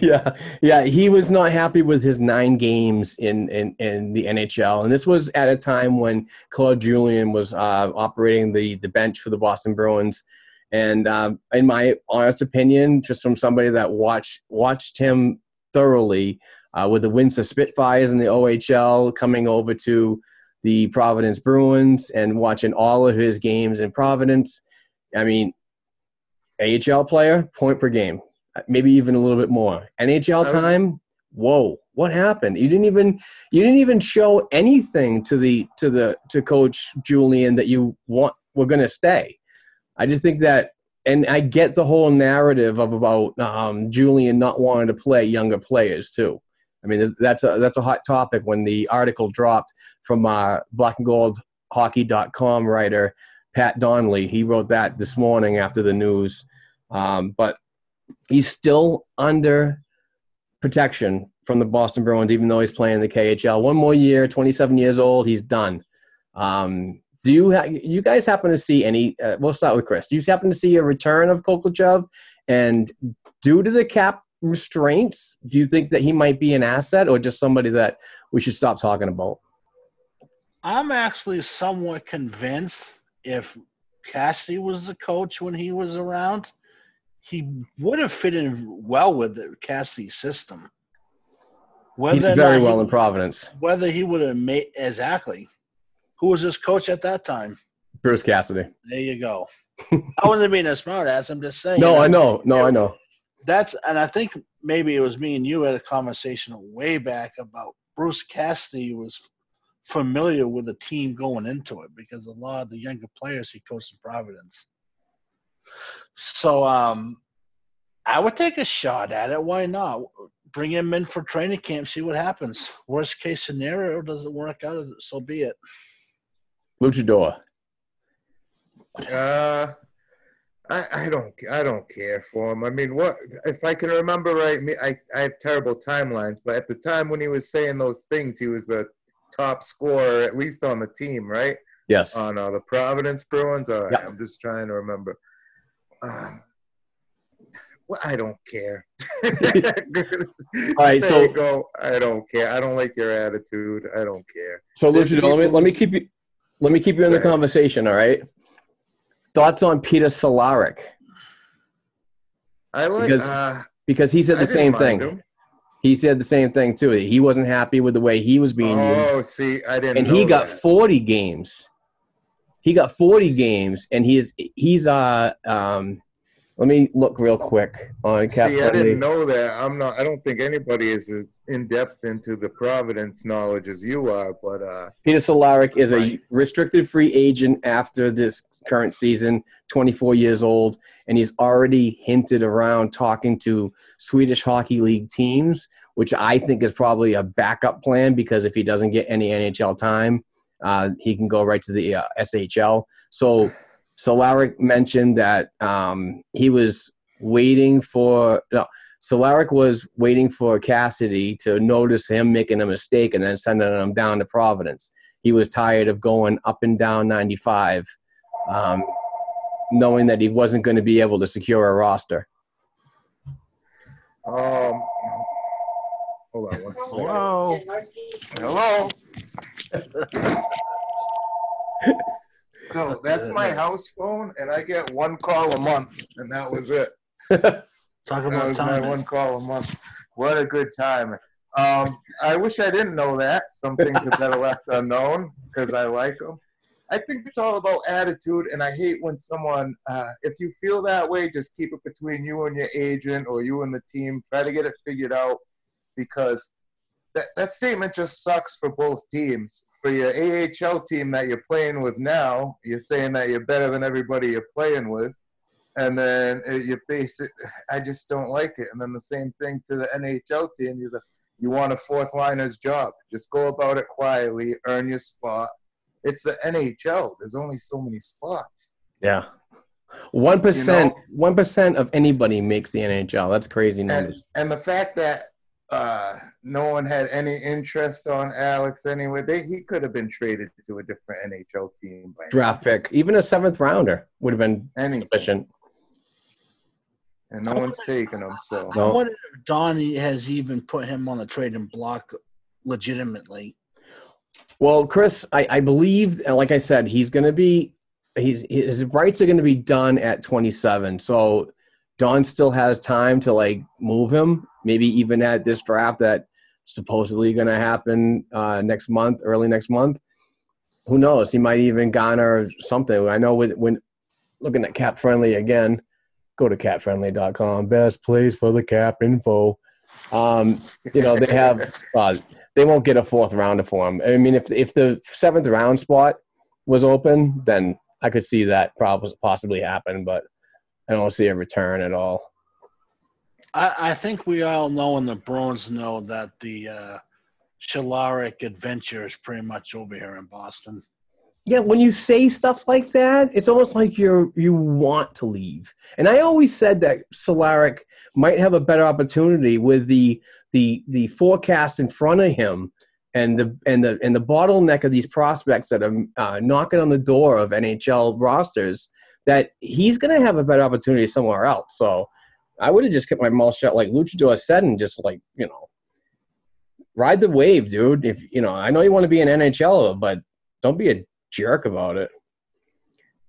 yeah, yeah. He was not happy with his nine games in, in, in the NHL, and this was at a time when Claude Julien was uh, operating the the bench for the Boston Bruins. And um, in my honest opinion, just from somebody that watched watched him thoroughly uh, with the Windsor Spitfires in the OHL, coming over to the Providence Bruins and watching all of his games in Providence. I mean, AHL player, point per game, maybe even a little bit more. NHL time, whoa, what happened? You didn't even you didn't even show anything to the to the to Coach Julien that you want we're gonna stay. I just think that, and I get the whole narrative of about um, Julien not wanting to play younger players too. I mean, that's a that's a hot topic when the article dropped from uh, Black and Gold Hockey.com writer Pat Donnelly. He wrote that this morning after the news. Um, but he's still under protection from the Boston Bruins, even though he's playing the KHL. One more year, 27 years old, he's done. Um, do you ha- you guys happen to see any? Uh, we'll start with Chris. Do you happen to see a return of Khokhlachev? And due to the cap restraints, do you think that he might be an asset or just somebody that we should stop talking about? I'm actually somewhat convinced if Cassie was the coach when he was around, he would have fit in well with the Cassidy system. He Whether did very well he, in Providence. whether he would have made exactly. Who was his coach at that time? Bruce Cassidy. There you go. I wasn't being a smart ass. I'm just saying. No, I know. No, I know. That's and I think maybe it was me and you had a conversation way back about Bruce Cassidy was familiar with the team going into it because a lot of the younger players he coached in Providence. So um I would take a shot at it. Why not? Bring him in for training camp, see what happens. Worst case scenario doesn't work out, so be it. Luchador. Uh, I, I don't I don't care for him. I mean, what if I can remember right? Me, I I have terrible timelines, but at the time when he was saying those things, he was the top scorer at least on the team, right? Yes. On uh, the Providence Bruins. All right, Yeah. I'm just trying to remember. Uh, well, I don't care. All right, so- go. I don't care. I don't like your attitude. I don't care. So Luchador, let me let me keep you let me keep you in the conversation, all right? Thoughts on Peter Cehlarik I like. Because uh, because he said the same thing. him. He said the same thing too. He wasn't happy with the way he was being used, Oh, see, I didn't. and he know got 40 games. He got 40 games, and he's he's uh um. Let me look real quick on Cap. See, I didn't know that. I'm not. I don't think anybody is as in depth into the Providence knowledge as you are. But uh, Peter Cehlarik is a restricted free agent after this current season, 24 years old, and he's already hinted around talking to Swedish Hockey League teams, which I think is probably a backup plan because if he doesn't get any NHL time, uh, he can go right to the uh, SHL. So Cehlarik mentioned that um, he was waiting for no. Cehlarik was waiting for Cassidy to notice him making a mistake and then sending him down to Providence. He was tired of going up and down 95 um, knowing that he wasn't going to be able to secure a roster? Um, hold on one second. Hello. Hello. so that's my house phone, and I get one call a month, and that was it. Talk That about was my time. one call a month. What a good time. Um, I wish I didn't know that. Some things are better left unknown because I like them. I think it's all about attitude, and I hate when someone, uh, if you feel that way, just keep it between you and your agent or you and the team. Try to get it figured out because that, that statement just sucks for both teams. For your AHL team that you're playing with now, you're saying that you're better than everybody you're playing with and then you base it. I just don't like it. And then the same thing to the NHL team. You you want a fourth liner's job. Just go about it quietly, earn your spot. It's the NHL. There's only so many spots. Yeah. One percent, one percent of anybody makes the NHL. That's crazy And and the fact that uh, no one had any interest on Alex anyway, they, he could have been traded to a different NHL team by now. Draft pick, even a seventh rounder would have been Anything. sufficient. and no one's taking him. So I No. wonder if Donnie has even put him on the trading block legitimately. Well, Chris, I, I believe, like I said, he's going to be, he's his rights are going to be done at 27. So Don still has time to like move him, maybe even at this draft that supposedly going to happen uh, next month, early next month. Who knows? He might even garner something. I know with when looking at Cap Friendly again, go to capfriendly.com. Best place for the cap info. Um, you know they have uh, they won't get a fourth rounder for him. I mean, if if the seventh round spot was open, then I could see that probably possibly happen, but I don't see a return at all. I, I think we all know and the Bruins know that the uh, Cehlarik adventure is pretty much over here in Boston. Yeah, when you say stuff like that, it's almost like you're you want to leave. And I always said that Cehlarik might have a better opportunity with the the the forecast in front of him and the and the and the bottleneck of these prospects that are uh, knocking on the door of NHL rosters. That he's going to have a better opportunity somewhere else. So I would have just kept my mouth shut, like Luchador said, and just like you know, ride the wave, dude. If you know, I know you want to be an NHL, but don't be a jerk about it.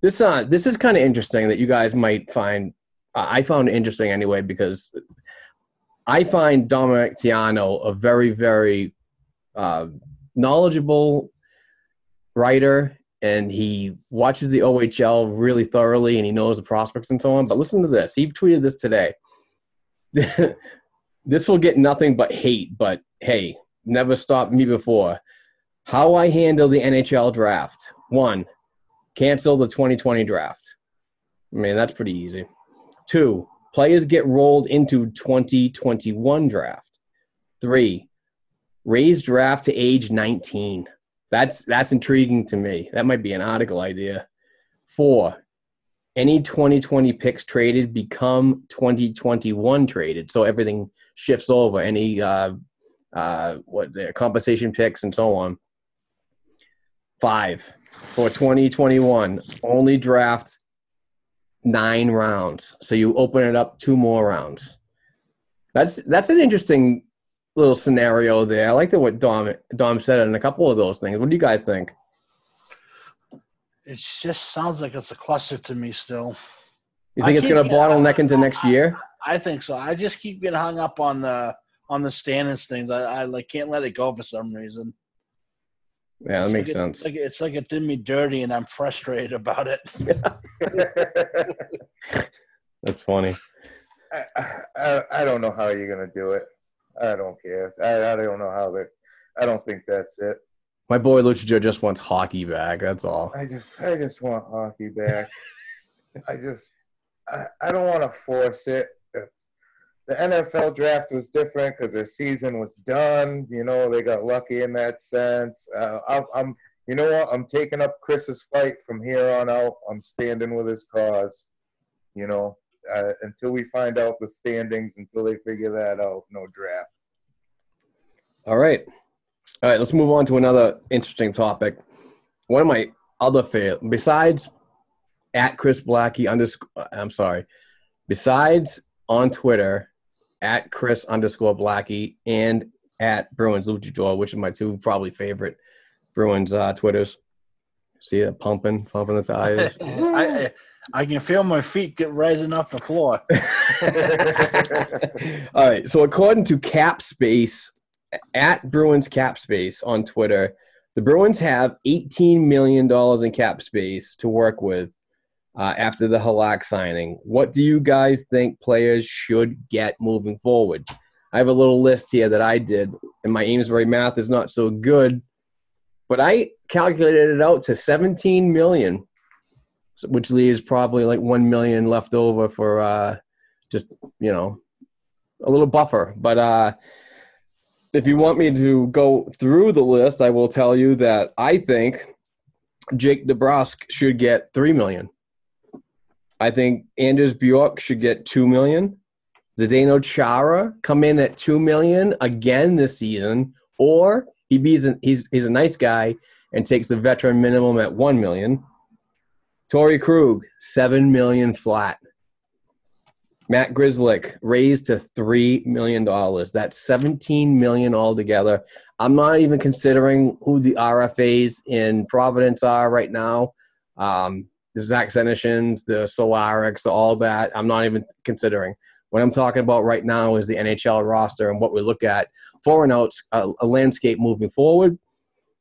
This uh this is kind of interesting that you guys might find uh, I found interesting anyway because I find Dominic Tiano a very very uh, knowledgeable writer and he watches the OHL really thoroughly and he knows the prospects and so on. But listen to this. He tweeted this today. this will get nothing but hate, but hey, never stopped me before. How I handle the NHL draft. One, cancel the 2020 draft. I mean, that's pretty easy. Two, players get rolled into 2021 draft. Three, raise draft to age 19. That's that's intriguing to me. That might be an article idea. Four, any 2020 picks traded become 2021 traded, so everything shifts over. Any uh, uh, what the compensation picks and so on. Five for 2021, only draft nine rounds. So you open it up two more rounds. That's that's an interesting little scenario there. I like the what Dom Dom said in a couple of those things. What do you guys think? It just sounds like it's a cluster to me still. You I think it's going to bottleneck into next year? I think so. I just keep getting hung up on the on the standings things. I, I like can't let it go for some reason. Yeah, that It's makes like it- sense. Like it's like it did me dirty, and I'm frustrated about it. That's funny. I, I, I don't know how you're gonna do it. I don't care. I, I don't know how that. I don't think that's it. My boy Lucha Joe just wants hockey back. That's all. I just I just want hockey back. I just I, I don't want to force it. It's, the NFL draft was different because their season was done. You know they got lucky in that sense. Uh, I'm, I'm you know what I'm taking up Chris's fight from here on out. I'm standing with his cause. You know uh, until we find out the standings, until they figure that out, no draft. All right. All right, let's move on to another interesting topic. One of my other favorite, besides at Chris Blackey underscore. I'm sorry. Besides on Twitter, at Chris underscore Blackey and at Bruins Luchador, which is my two probably favorite Bruins uh, Twitters. See it pumping, pumping the tires. I, I can feel my feet get rising off the floor. All right. So according to Capspace at Bruins Capspace on Twitter, the Bruins have $18 million in cap space to work with uh, after the Halak signing. What do you guys think players should get moving forward? I have a little list here that I did, and my Amesbury math is not so good, but I calculated it out to 17 million which leaves probably like one million left over for uh, just you know a little buffer. But uh, if you want me to go through the list, I will tell you that I think Jake DeBrusk should get three million. I think Anders Bjork should get two million. Zdeno Chara come in at two million again this season, or he he's he's a nice guy and takes the veteran minimum at one million. Torrey Krug, seven million flat. Matt Grzelcyk raised to three million dollars. That's seventeen million altogether. I'm not even considering who the RFAs in Providence are right now. Um, the Zach Senyshyns, the Cehlariks, all that. I'm not even considering. What I'm talking about right now is the NHL roster and what we look at for and outs, a, a landscape moving forward.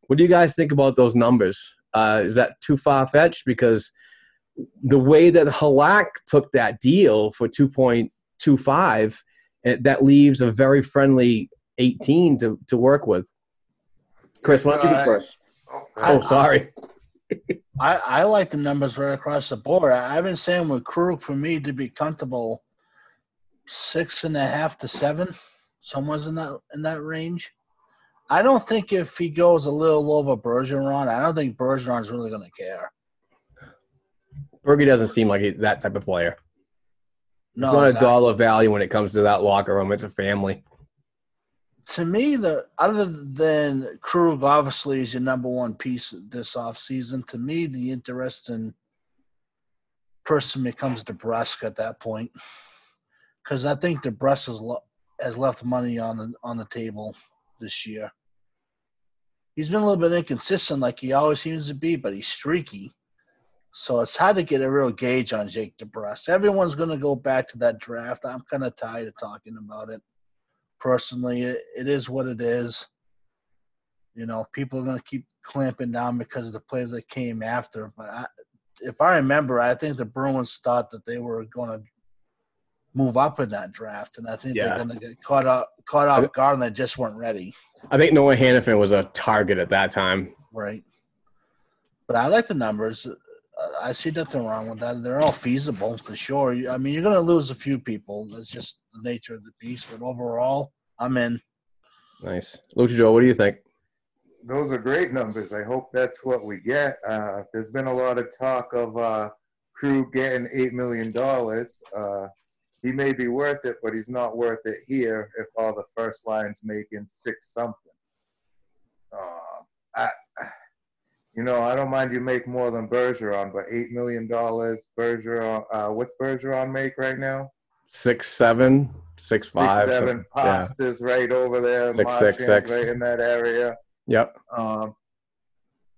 What do you guys think about those numbers? Uh, is that too far fetched? Because the way that Halak took that deal for 2.25, it- that leaves a very friendly 18 to, to work with. Chris, why don't you go Uh, first? Oh, Oh, sorry. I, I like the numbers right across the board. I, I've been saying with Krug for me to be comfortable, six and a half to seven, somewhere in that in that range. I don't think if he goes a little over Bergeron, I don't think Bergeron's really going to care. Bergie doesn't seem like he's that type of player. No, it's not a dollar value when it comes to that locker room. It's a family. to me, the other than Krug, obviously, is your number one piece this offseason. To me, the interesting person becomes DeBrusk at that point, because I think DeBrusk has, lo- has left money on the on the table this year. He's been a little bit inconsistent, like he always seems to be, but he's streaky. So it's hard to get a real gauge on Jake DeBrusk. Everyone's going to go back to that draft. I'm kind of tired of talking about it personally. It, it is what it is. You know, people are going to keep clamping down because of the players that came after. But I, if I remember, I think the Bruins thought that they were going to move up in that draft, and I think Yeah. they're going to get caught up, caught off guard, and they just weren't ready. I think Noah Hanifin was a target at that time. Right. But I like the numbers. Uh, I see nothing wrong with that. They're all feasible for sure. I mean, you're going to lose a few people. That's just the nature of the beast. But overall, I'm in. Nice. Lucha Joe, what do you think? those are great numbers. I hope that's what we get. Uh, there's been a lot of talk of uh, Crew getting eight million dollars. Uh, he may be worth it, but he's not worth it here if all the first lines making six something. Uh, I, you know, I don't mind you make more than Bergeron, but eight million dollars, Bergeron. Uh, what's Bergeron make right now? Six seven, six five. Six seven. so- yeah. Right over there. Six, six, six. Right in that area. Yep. Um,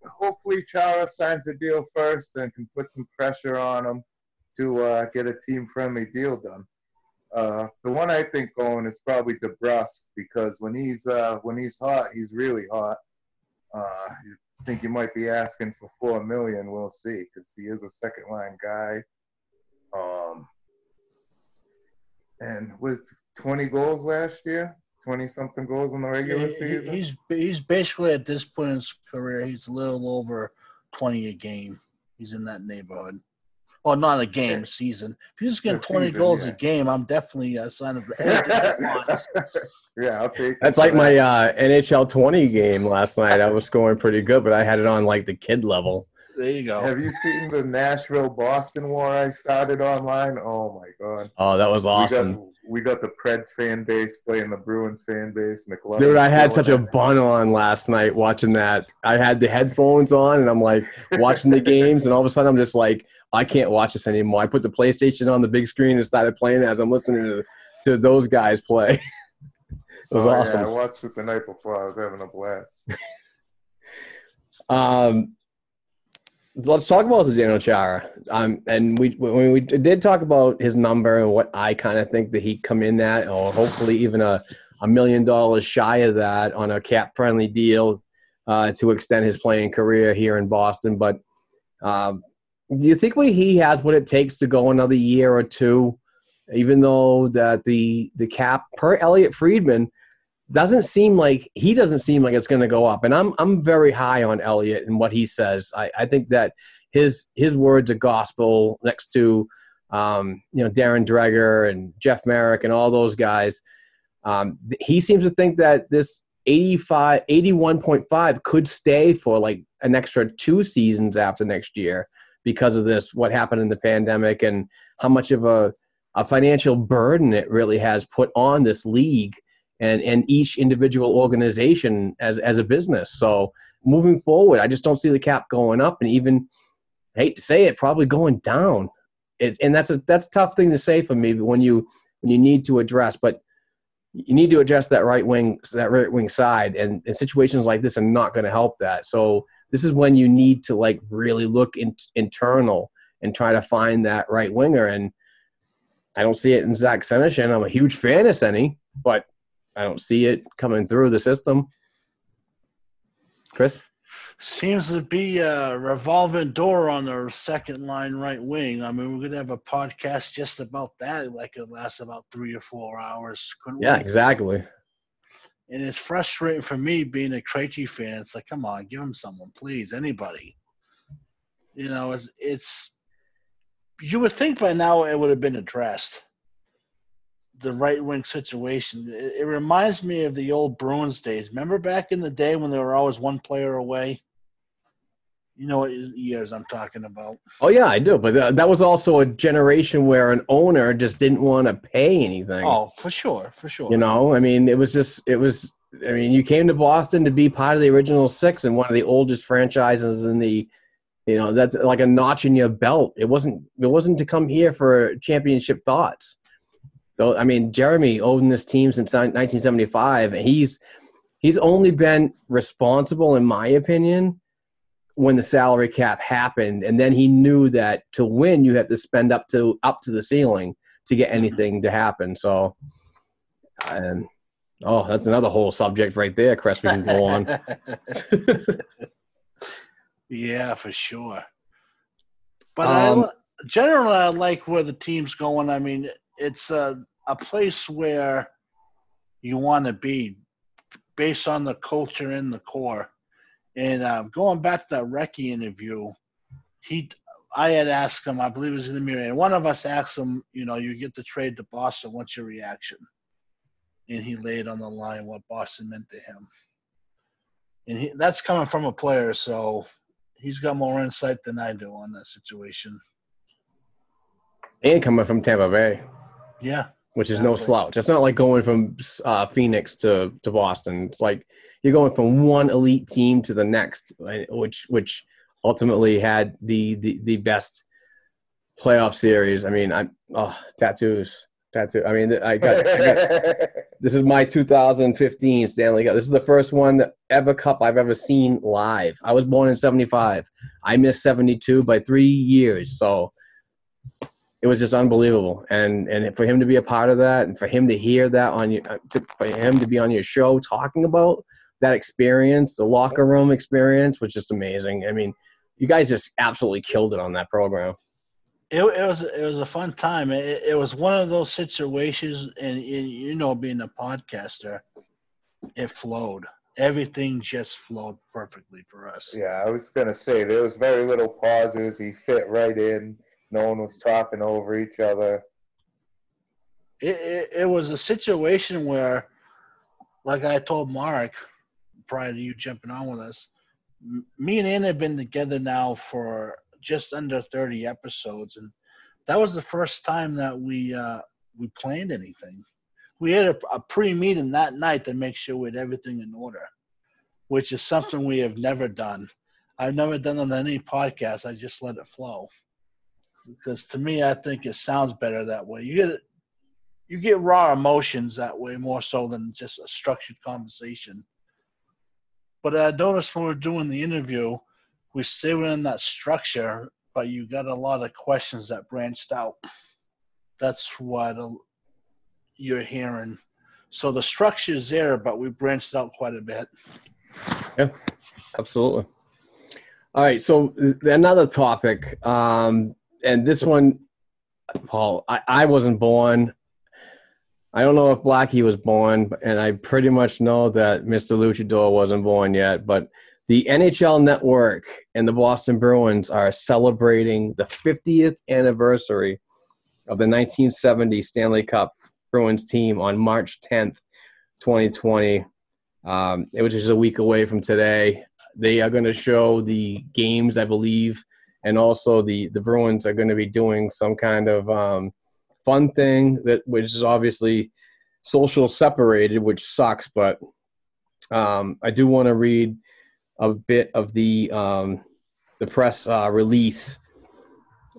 hopefully, Chara signs a deal first and can put some pressure on him to uh, get a team-friendly deal done. Uh, the one I think going is probably DeBrusk because when he's uh, when he's hot, he's really hot. Uh, I think you might be asking for four million. We'll see because he is a second-line guy. Um, and with 20 goals last year, 20 something goals in the regular He- season. He's he's basically at this point in his career, he's a little over twenty a game. He's in that neighborhood. Well, not a game, a season. If he's getting A twenty season, goals yeah. a game, I'm definitely uh, signing for anything he wants. yeah, I'll take. That's like my uh, NHL 20 game last night. I was scoring pretty good, but I had it on like the kid level. There you go. Have you seen the Nashville Boston war I started online? Oh my god. Oh, that was awesome. We got, we got the Preds fan base playing the Bruins fan base. McLovin Dude, I had such a bun on last night watching that. I had the headphones on and I'm like watching the games, and all of a sudden I'm just like, I can't watch this anymore. I put the PlayStation on the big screen and started playing as I'm listening to, to those guys play. it was oh, awesome. Yeah, I watched it the night before. I was having a blast. Um, let's talk about Zdeno Chara. Um, and we when we did talk about his number and what I kind of think that he'd come in at, or hopefully even a, a million dollars shy of that on a cap friendly deal uh, to extend his playing career here in Boston. But um, do you think what he has what it takes to go another year or two? Even though that the the cap per Elliotte Friedman doesn't seem like he doesn't seem like it's going to go up. And I'm I'm very high on Elliotte and what he says. I, I think that his his words are gospel next to um, you know Darren Dreger and Jeff Marek and all those guys. Um, he seems to think that this 85 81.5 could stay for like an extra two seasons after next year because of this what happened in the pandemic and how much of a a financial burden it really has put on this league and and each individual organization as as a business. So moving forward, I just don't see the cap going up, and even I hate to say it, probably going down. It, and that's a that's a tough thing to say for me when you when you need to address, but you need to address that right wing that right wing side, and, and situations like this are not going to help that. So this is when you need to like really look in, internal and try to find that right winger. And I don't see it in Zach Senyshyn. I'm a huge fan of Senny, but I don't see it coming through the system. Chris? Seems to be a revolving door on the second line right wing. I mean, we're gonna have a podcast just about that. Like it lasts about three or four hours. couldn't Yeah, we? exactly. And it's frustrating for me being a Krejci fan. It's like, come on, give him someone, please, anybody. You know, it's it's. You would think by now it would have been addressed. The right wing situation. It, it reminds me of the old Bruins days. Remember back in the day when they were always one player away. You know what years I'm talking about. Oh yeah, I do. But th- that was also a generation where an owner just didn't want to pay anything. Oh, for sure, for sure. You know, I mean, it was just it was. I mean, you came to Boston to be part of the original six and one of the oldest franchises in the. You know, that's like a notch in your belt. It wasn't. It wasn't to come here for championship thoughts. Though I mean, Jeremy owned this team since 1975, and he's he's only been responsible, in my opinion, when the salary cap happened, and then he knew that to win, you have to spend up to up to the ceiling to get anything to happen. So, and oh, that's another whole subject right there, Chris. We can go on. yeah, for sure. But Um, I, generally, I like where the team's going. I mean, it's a a place where you want to be, based on the culture and the core. And uh, going back to that Recchi interview, he, I had asked him, I believe it was in the mirror, and one of us asked him, you know, you get the trade to Boston, what's your reaction? And he laid on the line what Boston meant to him. And he, that's coming from a player, so he's got more insight than I do on that situation. and coming from Tampa Bay, Yeah, which is no slouch. It's not like going from uh, Phoenix to, to Boston. It's like you're going from one elite team to the next, which which ultimately had the the, the best playoff series. I mean, I oh tattoos, tattoo. I mean, I got, I got this is my 2015 Stanley Cup. This is the first one that ever cup I've ever seen live. I was born in 75. I missed 72 by three years. So it was just unbelievable. And and for him to be a part of that, and for him to hear that on you, uh, to, for him to be on your show talking about that experience, the locker room experience, was just amazing. I mean, you guys just absolutely killed it on that program. it, it was it was a fun time. It, it was one of those situations, and, and you know, being a podcaster, it flowed. Everything just flowed perfectly for us. Yeah, I was gonna say there was very little pauses. He fit right in. No one was talking over each other. It, it, it was a situation where, like I told Mark prior to you jumping on with us, me and Ann have been together now for just under 30 episodes, and that was the first time that we uh, we planned anything. We had a, a pre-meeting that night to make sure we had everything in order, which is something we have never done. I've never done on any podcast. I just let it flow because to me, I think it sounds better that way. You get you get raw emotions that way more so than just a structured conversation. But I noticed when we are doing the interview, we stay within that structure, but you got a lot of questions that branched out. That's what uh, you're hearing. So the structure is there, but we branched out quite a bit. Yeah, absolutely. All right, so another topic, um, and this one, Paul, I, I wasn't born. I don't know if Blackey was born, and I pretty much know that Mr. Luchador wasn't born yet. But the NHL Network and the Boston Bruins are celebrating the 50th anniversary of the 1970 Stanley Cup Bruins team on March 10th, 2020, um, which is a week away from today. They are going to show the games, I believe, and also the the Bruins are going to be doing some kind of um, fun thing that which is obviously social separated, which sucks. But um, I do want to read a bit of the um, the press uh, release.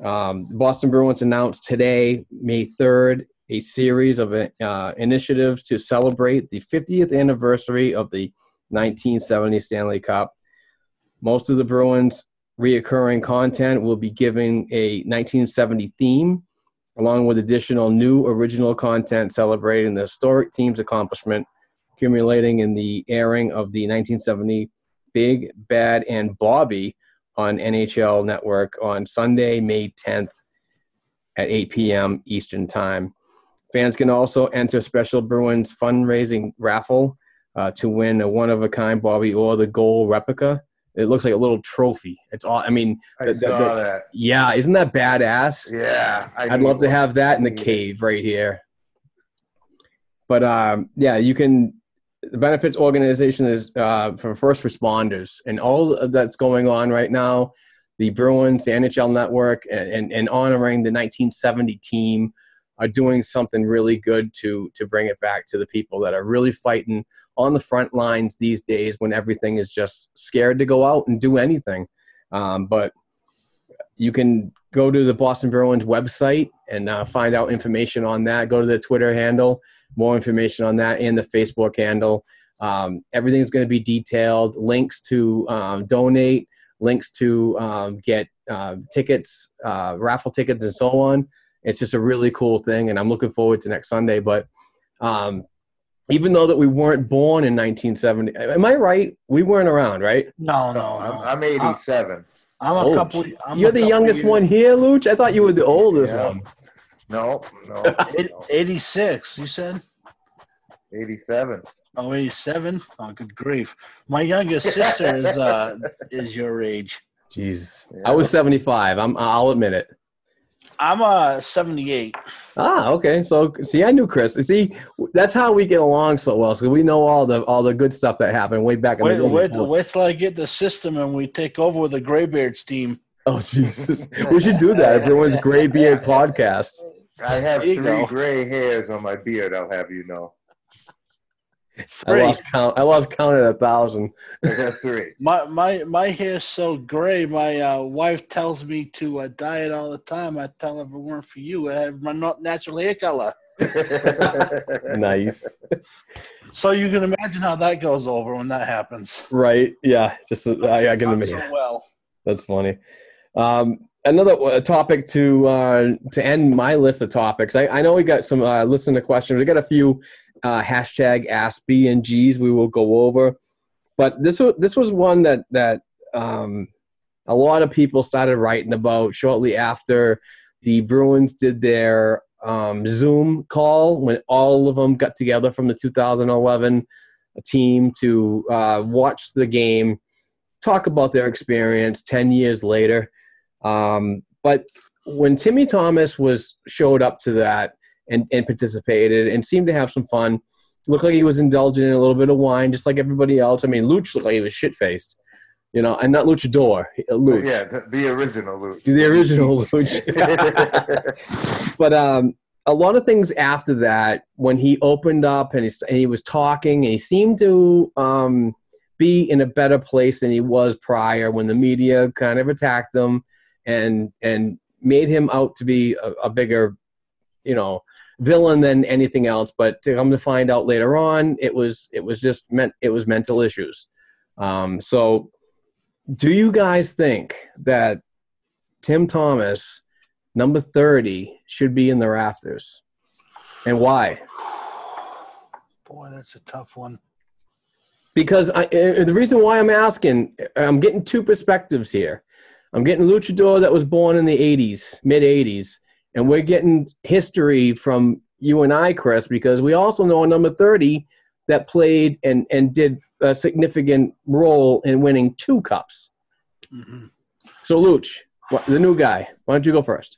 Um, Boston Bruins announced today, May third, a series of uh, initiatives to celebrate the 50th anniversary of the 1970 Stanley Cup. Most of the Bruins' reoccurring content will be giving a 1970 theme along with additional new original content celebrating the historic team's accomplishment, accumulating in the airing of the 1970 Big, Bad, and Bobby on NHL Network on Sunday, May 10th at 8 p.m. Eastern Time. Fans can also enter Special Bruins fundraising raffle uh, to win a one of a kind Bobby or the goal replica it looks like a little trophy. It's all. I mean, I the- saw the- that. Yeah, isn't that badass? Yeah, I I'd need love to have that in the cave right here. But um, yeah, you can. The benefits organization is uh, for first responders, and all of that's going on right now. The Bruins, the NHL Network, and, and, and honoring the 1970 team are doing something really good to to bring it back to the people that are really fighting on the front lines these days when everything is just scared to go out and do anything. Um, but you can go to the Boston Bruins website and uh, find out information on that. Go to the Twitter handle, more information on that, and the Facebook handle. Um, everything's going to be detailed. Links to um, donate, links to um, get uh, tickets, uh, raffle tickets, and so on. It's just a really cool thing, and I'm looking forward to next Sunday. But um, even though that we weren't born in 1970, am I right? We weren't around, right? No, no, No, no. I'm, I'm 87. I'm a Oh, couple. I'm You're a the couple youngest years- one here, Luch. I thought you were the oldest Yeah. one. No, no, no. 86, you said? 87. Oh, 87? Oh, good grief. My youngest sister is uh is your age. Jesus, Yeah. I was 75. I'm. I'll admit it. I'm a 78. Ah, okay. So see, I knew Chris. See, that's how we get along so well. So we know all the all the good stuff that happened way back in Wait, the wait, day. wait till I get the system and we take over with the Graybeards team. Oh Jesus, we should do that. Everyone's gray beard podcast. I have three go. gray hairs on my beard, I'll have you know. I lost count. I lost count at a thousand. Three. My my my hair's so gray. My uh, wife tells me to uh, dye it all the time. I tell her if it weren't for you, I have my not natural hair color. Nice. So you can imagine how that goes over when that happens. Right? Yeah. Just I, I can Not imagine. so well. That's funny. Um, another uh, topic to uh, to end my list of topics. I, I know we got some uh, listener questions. We got a few uh, hashtag Ask G's we will go over, but this was this was one that that um, a lot of people started writing about shortly after the Bruins did their um, Zoom call when all of them got together from the 2011 team to uh, watch the game talk about their experience 10 years later. Um, but when Timmy Thomas was showed up to that and, and participated and seemed to have some fun, looked like he was indulging in a little bit of wine, just like everybody else. I mean, Luch looked like he was shit faced. You know, and not luchador, uh, luch. Yeah, the, the original Luch. The original luch. but um, a lot of things after that, when he opened up and he, and he was talking, and he seemed to um, be in a better place than he was prior when the media kind of attacked him and and made him out to be a, a bigger, you know, villain than anything else. But to come to find out later on, it was it was just meant it was mental issues. Um, so, do you guys think that Tim Thomas, number thirty, should be in the rafters, and why? Boy, that's a tough one. Because I, uh, the reason why I'm asking, I'm getting two perspectives here. I'm getting luchador that was born in the 80s, mid 80s, and we're getting history from you and I, Chris, because we also know a number 30 that played and, and did a significant role in winning two cups. hmm So, Luch, the new guy, why don't you go first?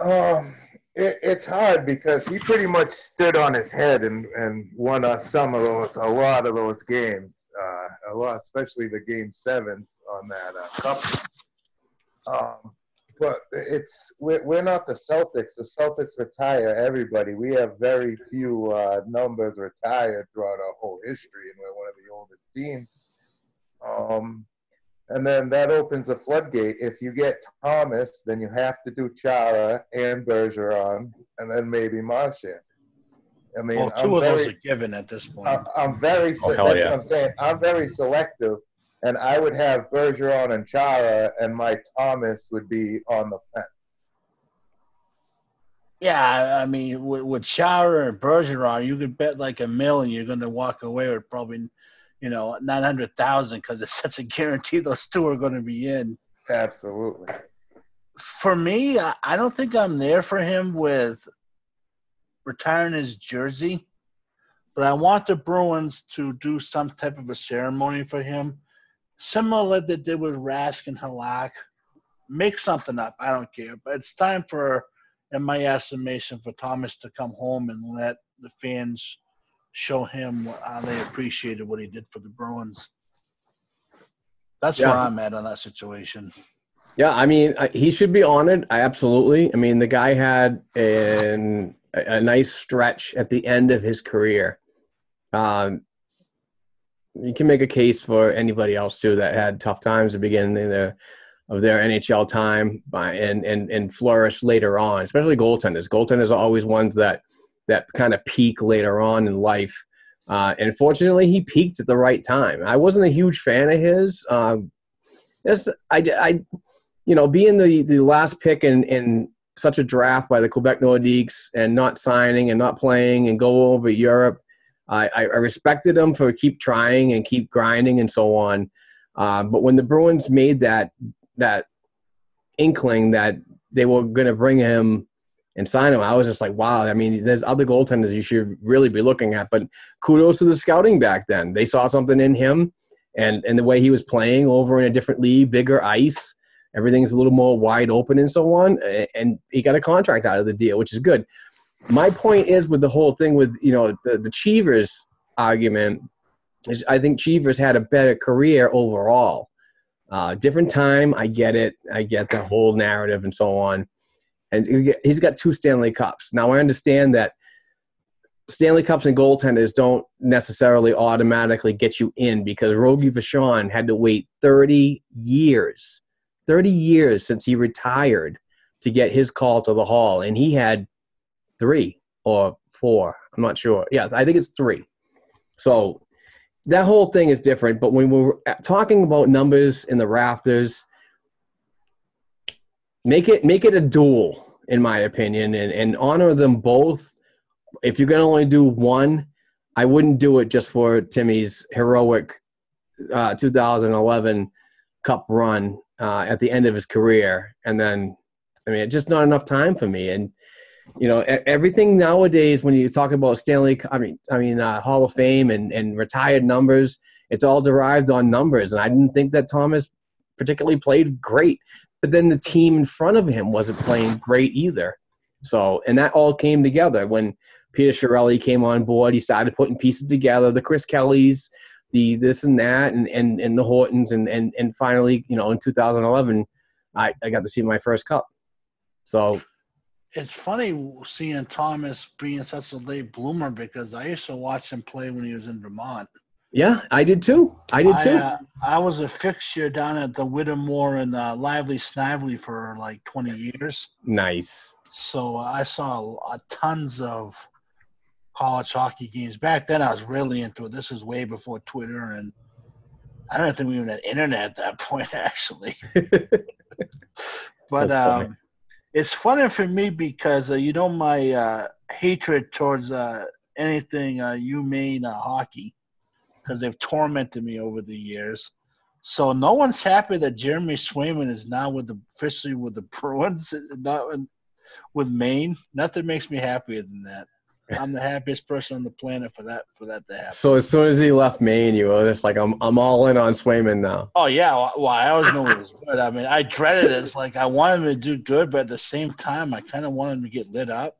Um, it, it's hard because he pretty much stood on his head and, and won us some of those, a lot of those games, uh, a lot, especially the game sevens on that uh, cup. Um, but it's we're, we're not the Celtics. The Celtics retire everybody. We have very few uh, numbers retired throughout our whole history, and we're one of the oldest teams. Um, and then that opens a floodgate. If you get Thomas, then you have to do Chara and Bergeron, and then maybe Marchand. I mean, Well, I'm two of very, those are given at this point. I- I'm very. Oh, se- hell yeah. I'm saying. I'm very selective, and I would have Bergeron and Chara, and my Thomas would be on the fence. Yeah, I mean, with, with Chara and Bergeron, you could bet like a million you're going to walk away with probably, you know, nine hundred thousand because it's such a guarantee those two are going to be in. Absolutely. For me, I, I don't think I'm there for him with retiring his jersey, but I want the Bruins to do some type of a ceremony for him, similar like they did with Rask and Halak. Make something up. I don't care, but it's time for in my estimation, for Thomas to come home and let the fans show him how they appreciated what he did for the Bruins. That's Yeah. where I'm at on that situation. Yeah, I mean, he should be honored. I absolutely. I mean, the guy had an, a, a nice stretch at the end of his career. Um, you can make a case for anybody else too that had tough times at the beginning of their, of their NHL time by, and and and flourished later on. Especially goaltenders. Goaltenders are always ones that that kind of peak later on in life. Uh, and fortunately, he peaked at the right time. I wasn't a huge fan of his. It's, I, I you know, being the, the last pick in, in such a draft by the Quebec Nordiques and not signing and not playing and go over Europe, I, I respected him for keep trying and keep grinding and so on. Uh, but when the Bruins made that that inkling that they were going to bring him and sign him, I was just like, wow. I mean, there's other goaltenders you should really be looking at. But kudos to the scouting back then. They saw something in him and and the way he was playing over in a different league, bigger ice everything's a little more wide open and so on and he got a contract out of the deal which is good my point is with the whole thing with you know the, the cheevers argument is i think cheevers had a better career overall. Uh, different time i get it. I get the whole narrative and so on. And he's got two stanley cups. Now i understand that Stanley Cups and goaltenders don't necessarily automatically get you in because Rogie Vachon had to wait 30 years 30 years since he retired to get his call to the hall. And he had three or four. I'm not sure. Yeah i think it's three. So that whole thing is different but when we're talking about numbers in the rafters make it make it a duel in my opinion and, and honor them both. If you're to only do one i wouldn't do it just for timmy's heroic uh, 2011 cup run uh, at the end of his career, and then I mean, it's just not enough time for me. And you know, everything nowadays when you talk about Stanley, I mean, I mean, uh, Hall of Fame and and retired numbers, it's all derived on numbers. And I didn't think that Thomas particularly played great, but then the team in front of him wasn't playing great either. So, and that all came together when Peter Chiarelli came on board. He started putting pieces together. The Chris Kellys, the this and that and and, and the Hortons and, and and finally you know in 2011 I, I got to see my first cup. So It's funny seeing Thomas being such a late bloomer because I used to watch him play when he was in Vermont. yeah, I did too. I did too. I, uh, I was a fixture down at the Whittemore and uh, Lively Snively for like 20 years. nice. So I saw uh, tons of college hockey games. Back then, I was really into it. This is way before Twitter, and I don't think we even had internet at that point, actually. But um, it's funny for me because uh, you know my uh, hatred towards uh, anything uh, UMaine uh, hockey because they've tormented me over the years. So no one's happy that Jeremy Swayman is now with the officially with the Bruins, not with Maine. Nothing makes me happier than that. I'm the happiest person on the planet for that for that to happen. So as soon as he left Maine, you were just like, I'm I'm all in on Swayman now. Oh yeah, well, I always knew it was good. I mean, I dreaded it. It's like I wanted him to do good, but at the same time, I kind of wanted him to get lit up,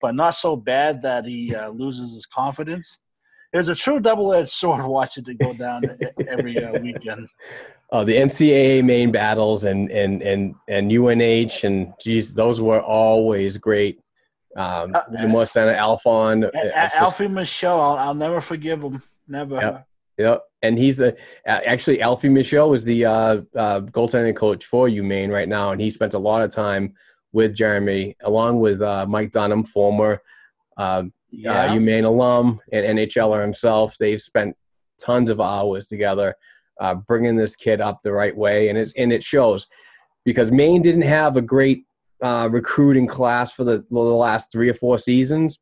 but not so bad that he uh, loses his confidence. It was a true double-edged sword watching it go down every uh, weekend. Oh, the NCAA Maine battles and and and and UNH and geez, those were always great. Um, Uh, Wilmore Center, Alfond. A- Alfie Michaud, I'll, I'll never forgive him. Never. Yep. Yep. And he's a actually Alfie Michaud is the uh, uh, goaltending coach for UMaine right now, and he spent a lot of time with Jeremy, along with uh, Mike Dunham, former uh, Yeah. uh, UMaine alum and NHLer himself. They've spent tons of hours together, uh, bringing this kid up the right way, and it's and it shows because Maine didn't have a great uh, recruiting class for the, the last three or four seasons,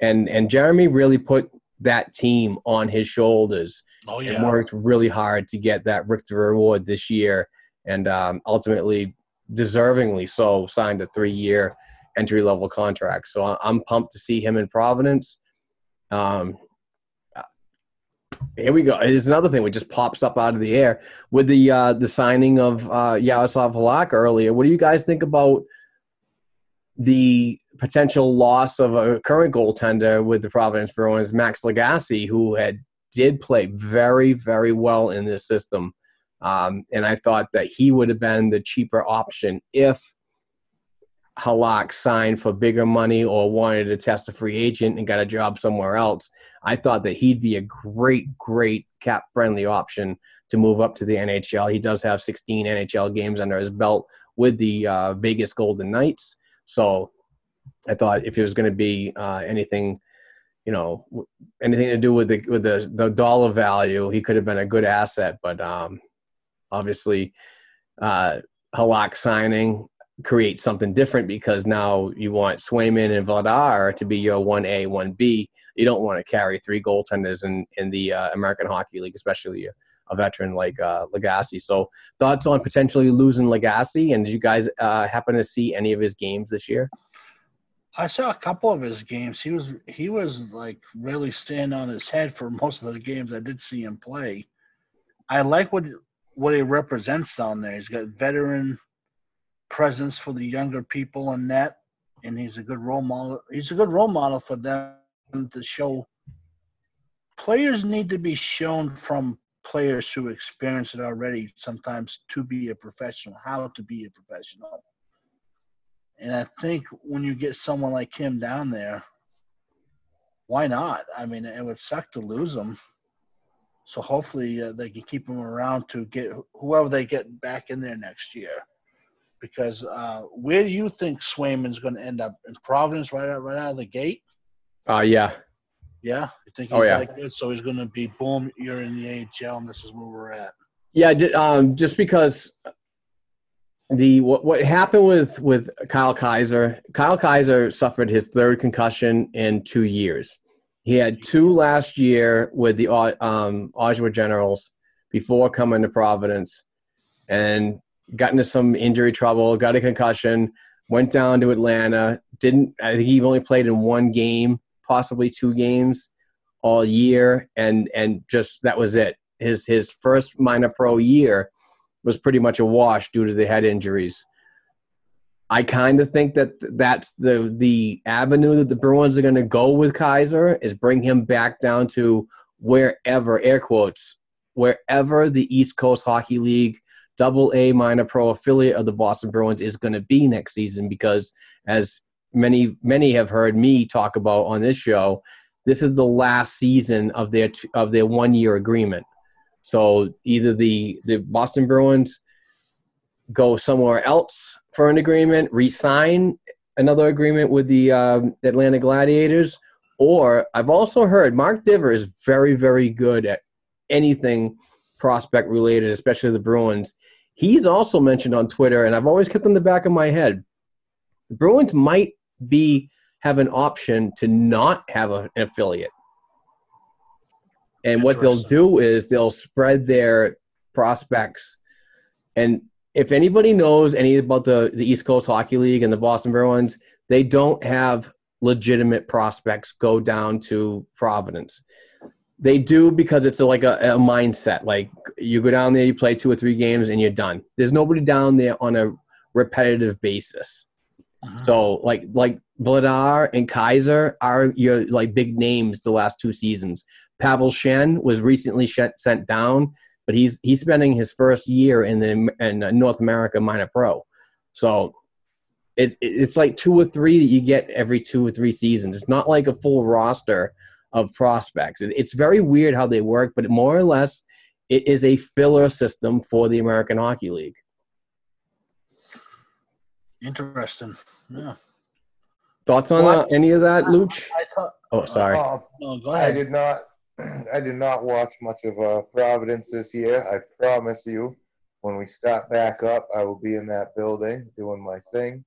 and and Jeremy really put that team on his shoulders Oh and yeah. worked really hard to get that Richter Award this year, and um, ultimately, deservingly so, signed a three-year entry-level contract. So I'm pumped to see him in Providence. Um, here we go. It's another thing that just pops up out of the air with the uh, the signing of uh, Yaroslav Halak earlier. What do you guys think about the potential loss of a current goaltender with the Providence Bruins, Max Lagace, who had did play very, very well in this system. Um, and I thought that he would have been the cheaper option if Halak signed for bigger money or wanted to test a free agent and got a job somewhere else. I thought that he'd be a great, great cap friendly option to move up to the NHL. He does have 16 NHL games under his belt with the uh, Vegas Golden Knights. So I thought if it was going to be uh, anything, you know, anything to do with the with the, the dollar value, he could have been a good asset. But um, obviously, uh, Halak signing creates something different because now you want Swayman and Vladar to be your one A, one B. You don't want to carry three goaltenders in in the uh, American Hockey League, especially a, a veteran like uh, Lagace. So, thoughts on potentially losing Lagace? And did you guys uh, happen to see any of his games this year? I saw a couple of his games. He was he was like really standing on his head for most of the games I did see him play. I like what what he represents down there. He's got veteran presence for the younger people in that, and he's a good role model. He's a good role model for them to show. Players need to be shown from players who experience it already. Sometimes to be a professional, how to be a professional. And I think when you get someone like him down there, why not? I mean, it would suck to lose him. So hopefully uh, they can keep him around to get whoever they get back in there next year. Because uh, where do you think Swayman's going to end up in Providence right out right out of the gate? Uh, yeah, Yeah, you think he's Oh, yeah. that good? So he's going to be boom. You're in the AHL, and this is where we're at. Yeah, um, just because the what, what happened with with Kyle Keyser, Kyle Keyser suffered his third concussion in two years. He had two last year with the Au- um, Oshawa Generals before coming to Providence, and got into some injury trouble, got a concussion, went down to Atlanta. Didn't I think he only played in one game, possibly two games all year, and and just that was it his his first minor pro year was pretty much a wash due to the head injuries. I kind of think that that's the the avenue that the Bruins are going to go with Keyser is bring him back down to wherever air quotes wherever the East Coast Hockey League double A minor pro affiliate of the Boston Bruins is going to be next season because as many many have heard me talk about on this show this is the last season of their of their one year agreement so either the the Boston Bruins go somewhere else for an agreement re-sign another agreement with the um, Atlanta Gladiators or I've also heard Mark Divver is very very good at anything prospect related especially the Bruins he's also mentioned on Twitter, and I've always kept in the back of my head. The Bruins might be have an option to not have a, an affiliate. And what they'll do is they'll spread their prospects. And if anybody knows any about the, the East Coast Hockey League and the Boston Bruins, they don't have legitimate prospects go down to Providence. They do because it's like a, a mindset. Like you go down there, you play two or three games, and you're done. There's nobody down there on a repetitive basis. Uh-huh. So like like Vladar and Keyser are your like big names the last two seasons. Pavel Shen was recently sh- sent down, but he's he's spending his first year in the in North America minor pro. So it's it's like two or three that you get every two or three seasons. It's not like a full roster of prospects. It, it's very weird how they work, but more or less, it is a filler system for the American Hockey League. Interesting. Yeah. Thoughts on Well, uh, any of that, Luch? I thought. Oh, sorry. Um, No, go ahead. I did not. I did not watch much of uh, Providence this year. I promise you, when we start back up, I will be in that building doing my thing.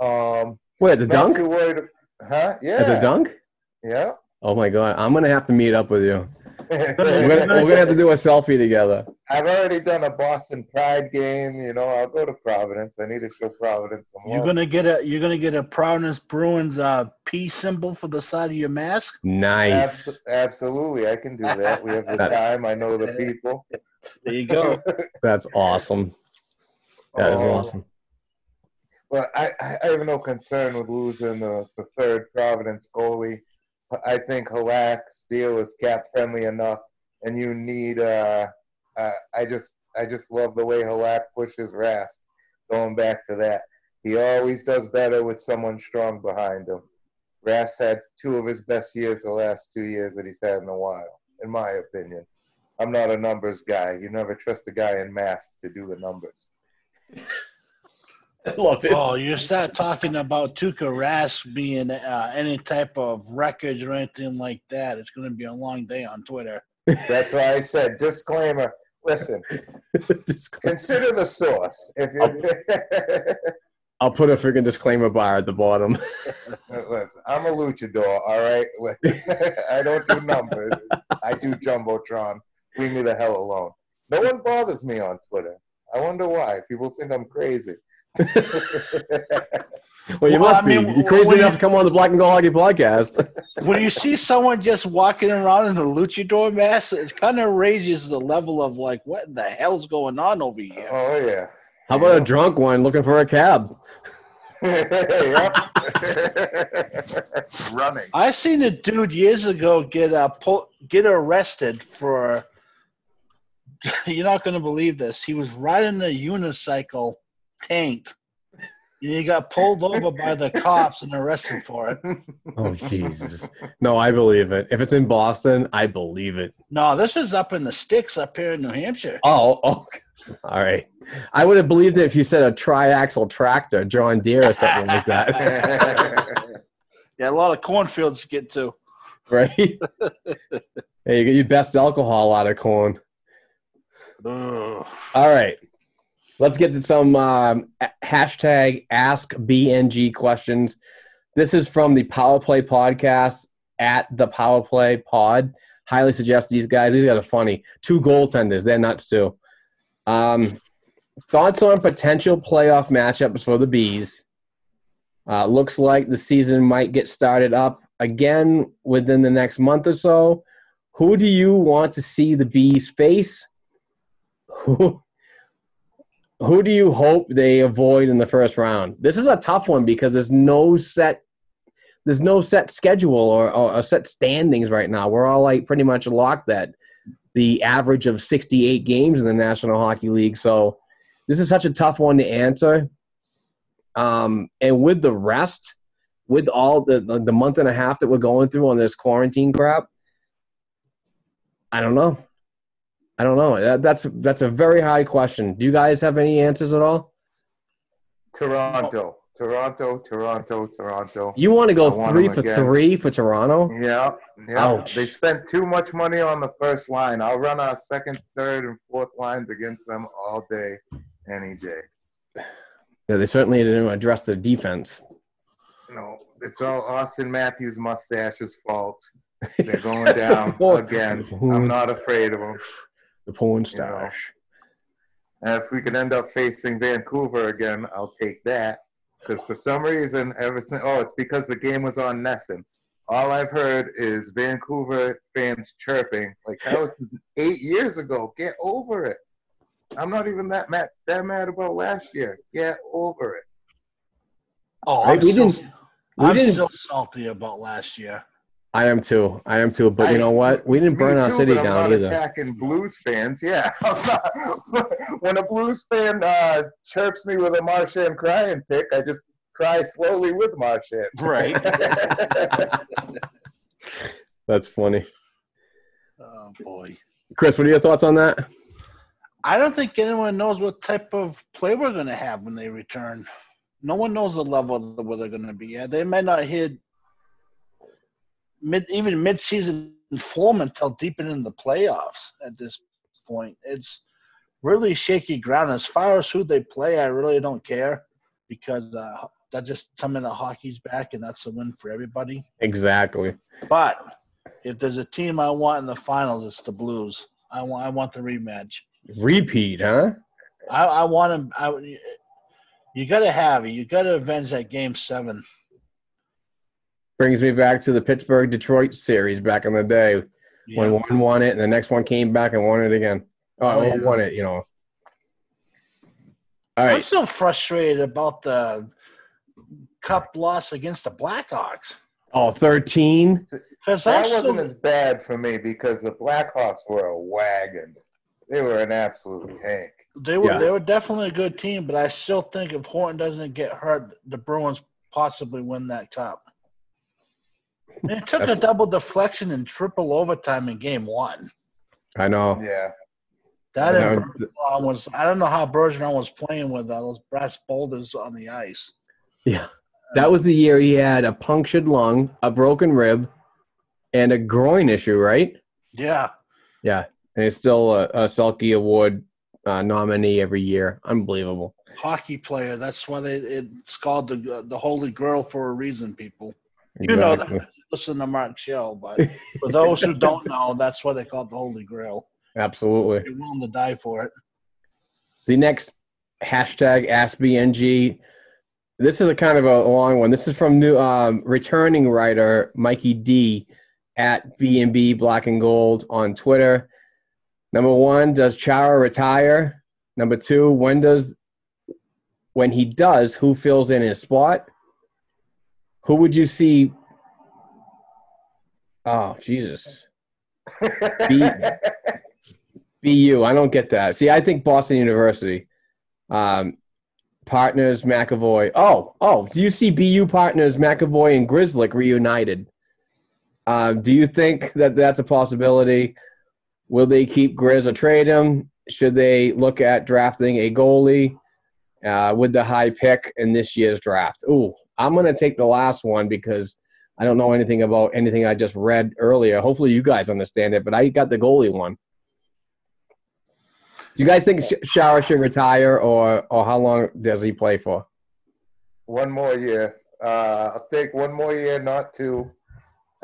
Um, Wait, the dunk? too worried. Huh? Yeah. At the dunk? Yeah. Oh my god, I'm gonna have to meet up with you. We're gonna, we're gonna have to do a selfie together. I've already done a Boston Pride game. You know, I'll go to Providence. I need to show Providence some You're love. gonna get a you're gonna get a Providence Bruins uh, P symbol for the side of your mask. Nice. Abs- absolutely, I can do that. We have the time. I know the people. There you go. That's awesome. That is Um, awesome. But I, I I have no concern with losing the, the third Providence goalie. I think Halak's deal is cap friendly enough, and you need. Uh, uh, I just I just love the way Halak pushes Rask. Going back to that, he always does better with someone strong behind him. Rask had two of his best years the last two years that he's had in a while, in my opinion. I'm not a numbers guy. You never trust a guy in masks to do the numbers. I love it. Oh, you start talking about Tuukka Rask being uh, any type of wreckage or anything like that. It's going to be a long day on Twitter. That's why I said disclaimer. Listen, consider the source. If you I'll put a freaking disclaimer bar at the bottom. listen, I'm a luchador. All right, I don't do numbers. I do jumbotron. Leave me the hell alone. No one bothers me on Twitter. I wonder why. People think I'm crazy. Well, you Well, must I mean, be. You're crazy enough you- to come on the Black and Gold Hockey podcast. when you see someone just walking around in a luchador mask, it kind of raises the level of like, what the hell's going on over here? oh yeah. How about a drunk one looking for a cab? Running. I seen a dude years ago get uh, po- get arrested for. You're not going to believe this. He was riding a unicycle, tanked, and he got pulled over by the cops and arrested for it. Oh Jesus! No, I believe it. If it's in Boston, I believe it. No, this is up in the sticks up here in New Hampshire. Oh, oh. All right. I would have believed it if you said a triaxle tractor, John Deere, or something like that. Yeah, a lot of cornfields to get to. right? hey, you get your best alcohol out of corn. Ugh. All right. Let's get to some um, hashtag Ask BNG questions. This is from the Power Play podcast at the Power Play Pod. Highly suggest these guys. These guys are funny. Two goaltenders. They're nuts too. Um, thoughts on potential playoff matchups for the Bees? Uh, looks like the season might get started up again within the next month or so. Who do you want to see the Bees face? Who who do you hope they avoid in the first round? This is a tough one because there's no set there's no set schedule or, or, set standings right now. We're all like pretty much locked at the average of 68 games in the National Hockey League. So this is such a tough one to answer. Um, and with the rest, with all the the month and a half that we're going through on this quarantine crap, I don't know. I don't know. That, that's that's a very high question. Do you guys have any answers at all? Toronto, Toronto, Toronto, Toronto. You want to go want three for again. three for Toronto? Yeah, yeah. Ouch. They spent too much money on the first line. I'll run our second, third, and fourth lines against them all day, any day. Yeah, they certainly didn't address the defense. No, it's all Auston Matthews' mustache's fault. They're going down again. I'm not afraid of them. The porn You know. stash. And if we could end up facing Vancouver again, I'll take that. Because for some reason, ever since oh, it's because the game was on NESN. All I've heard is Vancouver fans chirping like that was eight years ago. Get over it. I'm not even that mad that mad about last year. Get over it. Oh, Right, I'm, we still, didn't- we I'm didn't- still salty about last year. I am too. I am too. But you know what? We didn't Me burn our too, city but I'm down not either. attacking Blues fans. Yeah, not, when a Blues fan uh, chirps me with a Marchand crying pick, I just cry slowly with Marchand. Right. That's funny. oh boy. Chris, what are your thoughts on that? I don't think anyone knows what type of play we're going to have when they return. No one knows the level that where they're going to be at. They may not hit mid even mid-season form until deep into the playoffs. At this point, it's really shaky ground. As far as who they play, I really don't care because uh, that just me that hockey's back and that's a win for everybody. Exactly. But if there's a team I want in the finals, it's the Blues. I want I want the rematch. Repeat, huh? I, I want him. I, you got to have it. You got to avenge that game seven. Brings me back to the Pittsburgh Detroit series back in the day when one won it and the next one came back and won it again. Oh, oh yeah. won it, you know. All I'm right. so frustrated about the cup loss against the Blackhawks Oh, 13. that wasn't so, as bad for me because the Blackhawks were a wagon. They were an absolute tank. they were Yeah. they were definitely a good team, but I still think if Horton doesn't get hurt, the Bruins possibly win that cup. And it took a double deflection and triple overtime in game one. I know. Yeah. That Yeah, and was I don't know how Bergeron was playing with uh, those brass boulders on the ice. Yeah. That was the year he had a punctured lung, a broken rib, and a groin issue, right? Yeah, Yeah. And he's still a, a Selke Award uh, nominee every year. Unbelievable. hockey player. That's why they it's called the the Holy Grail for a reason. People, you know that. Listen to Mark Shell, but for those who don't know, that's why they call it the Holy Grail. Absolutely. You're willing to die for it. The next hashtag AskBNG. This is a kind of a long one. This is from new um, returning writer Mikey D at B&B Black and Gold on Twitter. Number one, does Chara retire? Number two, when does when he does, who fills in his spot? Who would you see? Oh Jesus, B- BU. I don't get that. See, I think Boston University. Um, partners McAvoy. Oh, oh, do you see BU partners McAvoy and Grzelcyk reunited? Um, do you think that that's a possibility? Will they keep Grizz or trade him? Should they look at drafting a goalie uh, with the high pick in this year's draft? Ooh, I'm going to take the last one because I don't know anything about anything I just read earlier. Hopefully, you guys understand it, but I got the goalie one. You guys think Sh- Chara should retire, or or how long does he play for? One more year. Uh, I'll take one more year, not two.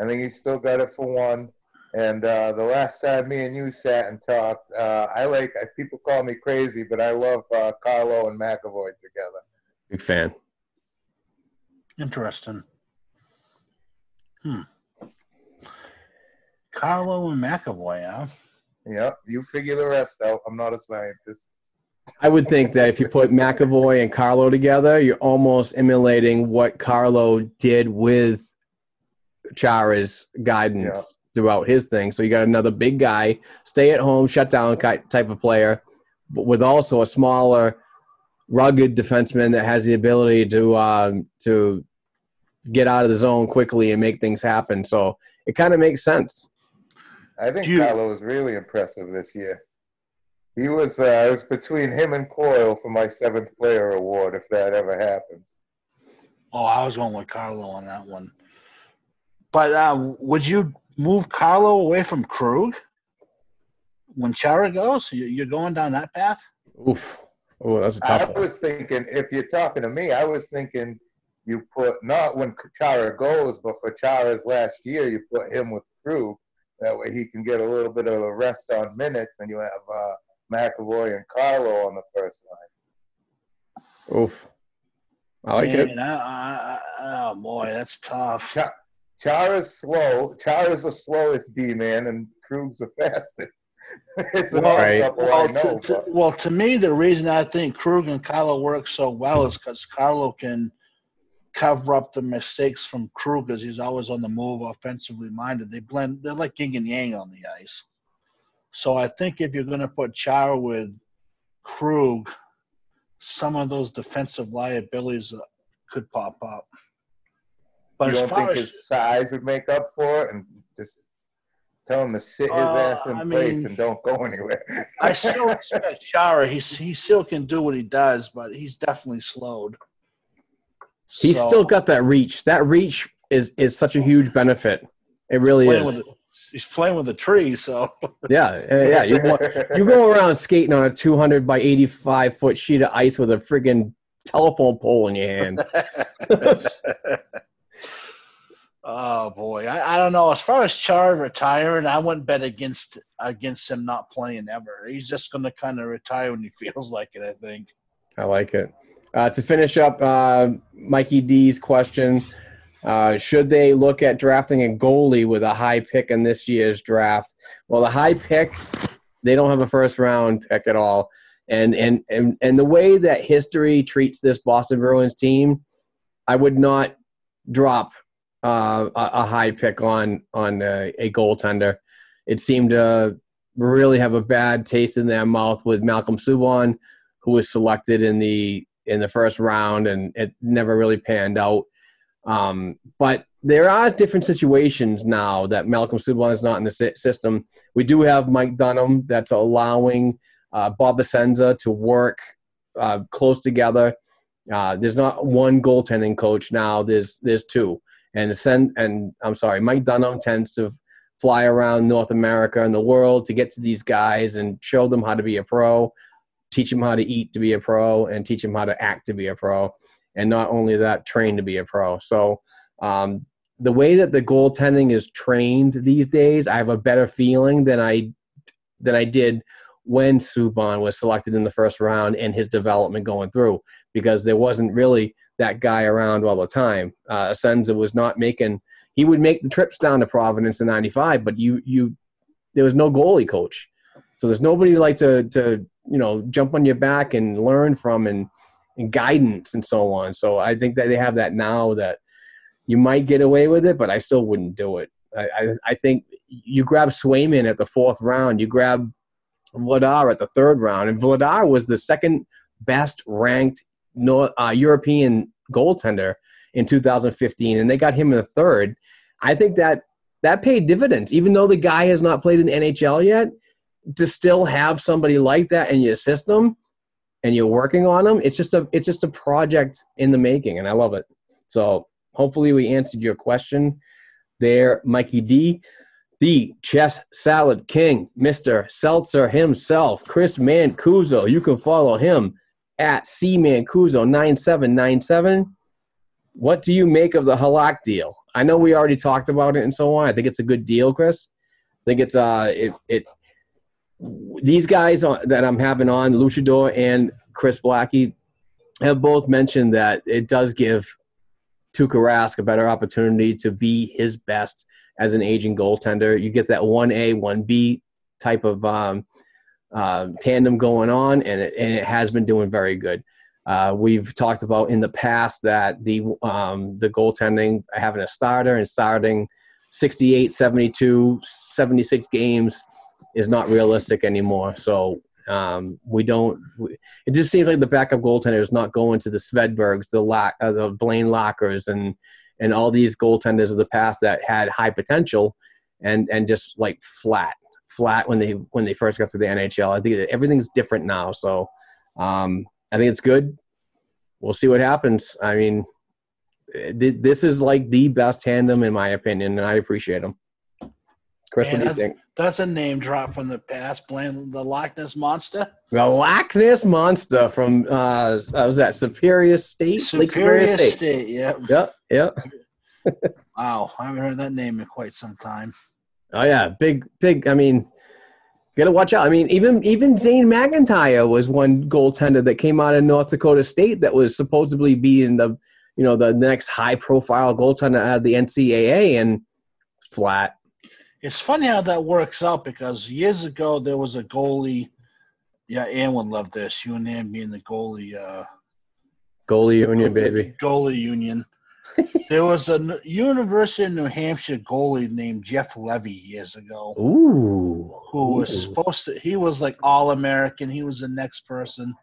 I think he's still got it for one. And uh, the last time me and you sat and talked, uh, I like people call me crazy, but I love uh, Carlo and McAvoy together. Big fan. Interesting. Hmm. Carlo and McAvoy, huh? Yep, you figure the rest out. I'm not a scientist. I would think that if you put McAvoy and Carlo together, you're almost emulating what Carlo did with Chara's guidance Yeah. throughout his thing. So you got another big guy, stay at home, shut down type of player, but with also a smaller, rugged defenseman that has the ability to um, to get out of the zone quickly and make things happen. So it kind of makes sense. I think you- Carlo was really impressive this year. He was uh, it was between him and Coyle for my seventh player award if that ever happens. Oh, I was going with Carlo on that one. But uh, would you move Carlo away from Krug when Chara goes? You- You're going down that path? Oof. Oh, that's a tough one. was thinking if you're talking to me, I was thinking you put not when Chara goes, but for Chara's last year, you put him with Krug. That way he can get a little bit of a rest on minutes, and you have uh, McAvoy and Carlo on the first line. Oof. I like it. Man, I, I, I, oh boy, that's tough. Cha- Chara's slow. Chara's the slowest D man, and Krug's the fastest. it's an Well, odd right. couple, Well I to, know. to- but- well, to me, the reason I think Krug and Carlo work so well is because Carlo can cover up the mistakes from Krug because he's always on the move, offensively minded. They blend. They're like yin and yang on the ice. So I think if you're going to put Chara with Krug, some of those defensive liabilities uh, could pop up. But you don't think as his size would make up for it, and just tell him to sit his Uh, ass in I place mean- and don't go anywhere. I still respect Chara, he he still can do what he does, but he's definitely slowed. He's So- still got that reach. That reach is is such a huge benefit. It really is. with he's playing with the tree, so Yeah, yeah. You go, you go around skating on a 200 by 85 foot sheet of ice with a friggin' telephone pole in your hand. oh boy, I, I don't know. As far as Char retiring, I wouldn't bet against against him not playing ever. He's just going to kind of retire when he feels like it. I think. I like it. Uh, to finish up, uh, Mikey D's question: uh, Should they look at drafting a goalie with a high pick in this year's draft? Well, the high pick, they don't have a first round pick at all, and and and and the way that history treats this Boston Bruins team, I would not drop uh, a, a high pick on on a, a goaltender. It seemed to really have a bad taste in their mouth with Malcolm Subban, who was selected in the in the first round, and it never really panned out. Um, but there are different situations now that Malcolm Subban is not in the sy- system. We do have Mike Dunham that's allowing uh, Bob Essensa to work uh, close together. Uh, there's not one goaltending coach now. There's there's two, and send and I'm sorry, Mike Dunham tends to fly around North America and the world to get to these guys and show them how to be a pro, teach them how to eat to be a pro, and teach them how to act to be a pro, and not only that, train to be a pro. So um, the way that the goaltending is trained these days, I have a better feeling than I than I did when Subban was selected in the first round and his development going through because there wasn't really that guy around all the time. Uh, Essensa was not making. He would make the trips down to Providence in '95, but you you there was no goalie coach, so there's nobody like to to you know jump on your back and learn from and and guidance and so on. So I think that they have that now that you might get away with it, but I still wouldn't do it. I, I, I think you grab Swayman at the fourth round, you grab Vladar at the third round, and Vladar was the second best ranked North, uh, European goaltender in 2015, and they got him in the third. I think that that paid dividends, even though the guy has not played in the NHL yet. To still have somebody like that in your system, and you're working on them, it's just a it's just a project in the making, and I love it. So hopefully we answered your question there, Mikey D. The chess salad king, Mr. Seltzer himself, Chris Mancuso. You can follow him at cmancuso9797. What do you make of the Halak deal? I know we already talked about it and so on. I think it's a good deal, Chris. I think it's uh it it these guys on- that I'm having on, Luchador and Chris Blackey, have both mentioned that it does give Tuukka Rask a better opportunity to be his best as an aging goaltender. You get that one A, one B type of um, uh, tandem going on, and it, and it has been doing very good. Uh, we've talked about in the past that the um, the goaltending having a starter and starting 68, 72, 76 games is not realistic anymore. So um, we don't. We, it just seems like the backup goaltender is not going to the Svedbergs, the Lock, uh, the Blaine Lachers, and and all these goaltenders of the past that had high potential, and and just like flat, flat when they when they first got to the NHL. I think everything's different now. So um, I think it's good. We'll see what happens. I mean, th- this is like the best tandem in my opinion, and I appreciate them. Chris, Man, what do you that's, think? That's a name drop from the past. Blame the Loch Ness monster. The Loch Ness Monster from uh, uh, was that Superior State, Lake Superior State. Yeah. Yep, yep. Wow. I haven't heard that name in quite some time. Oh yeah, big, big. I mean, you gotta watch out. I mean, even even Zane McIntyre was one goaltender that came out of North Dakota State that was supposedly being the, you know, the next high profile goaltender out of the NCAA and flat. It's funny how that works out because years ago there was a goalie. Yeah, Ann would love this. You and Ann being the goalie uh, Goalie union, baby. goalie union. there was a University of New Hampshire goalie named Jeff Levy years ago Ooh. who was Ooh. supposed to. He was like all American. He was the next person.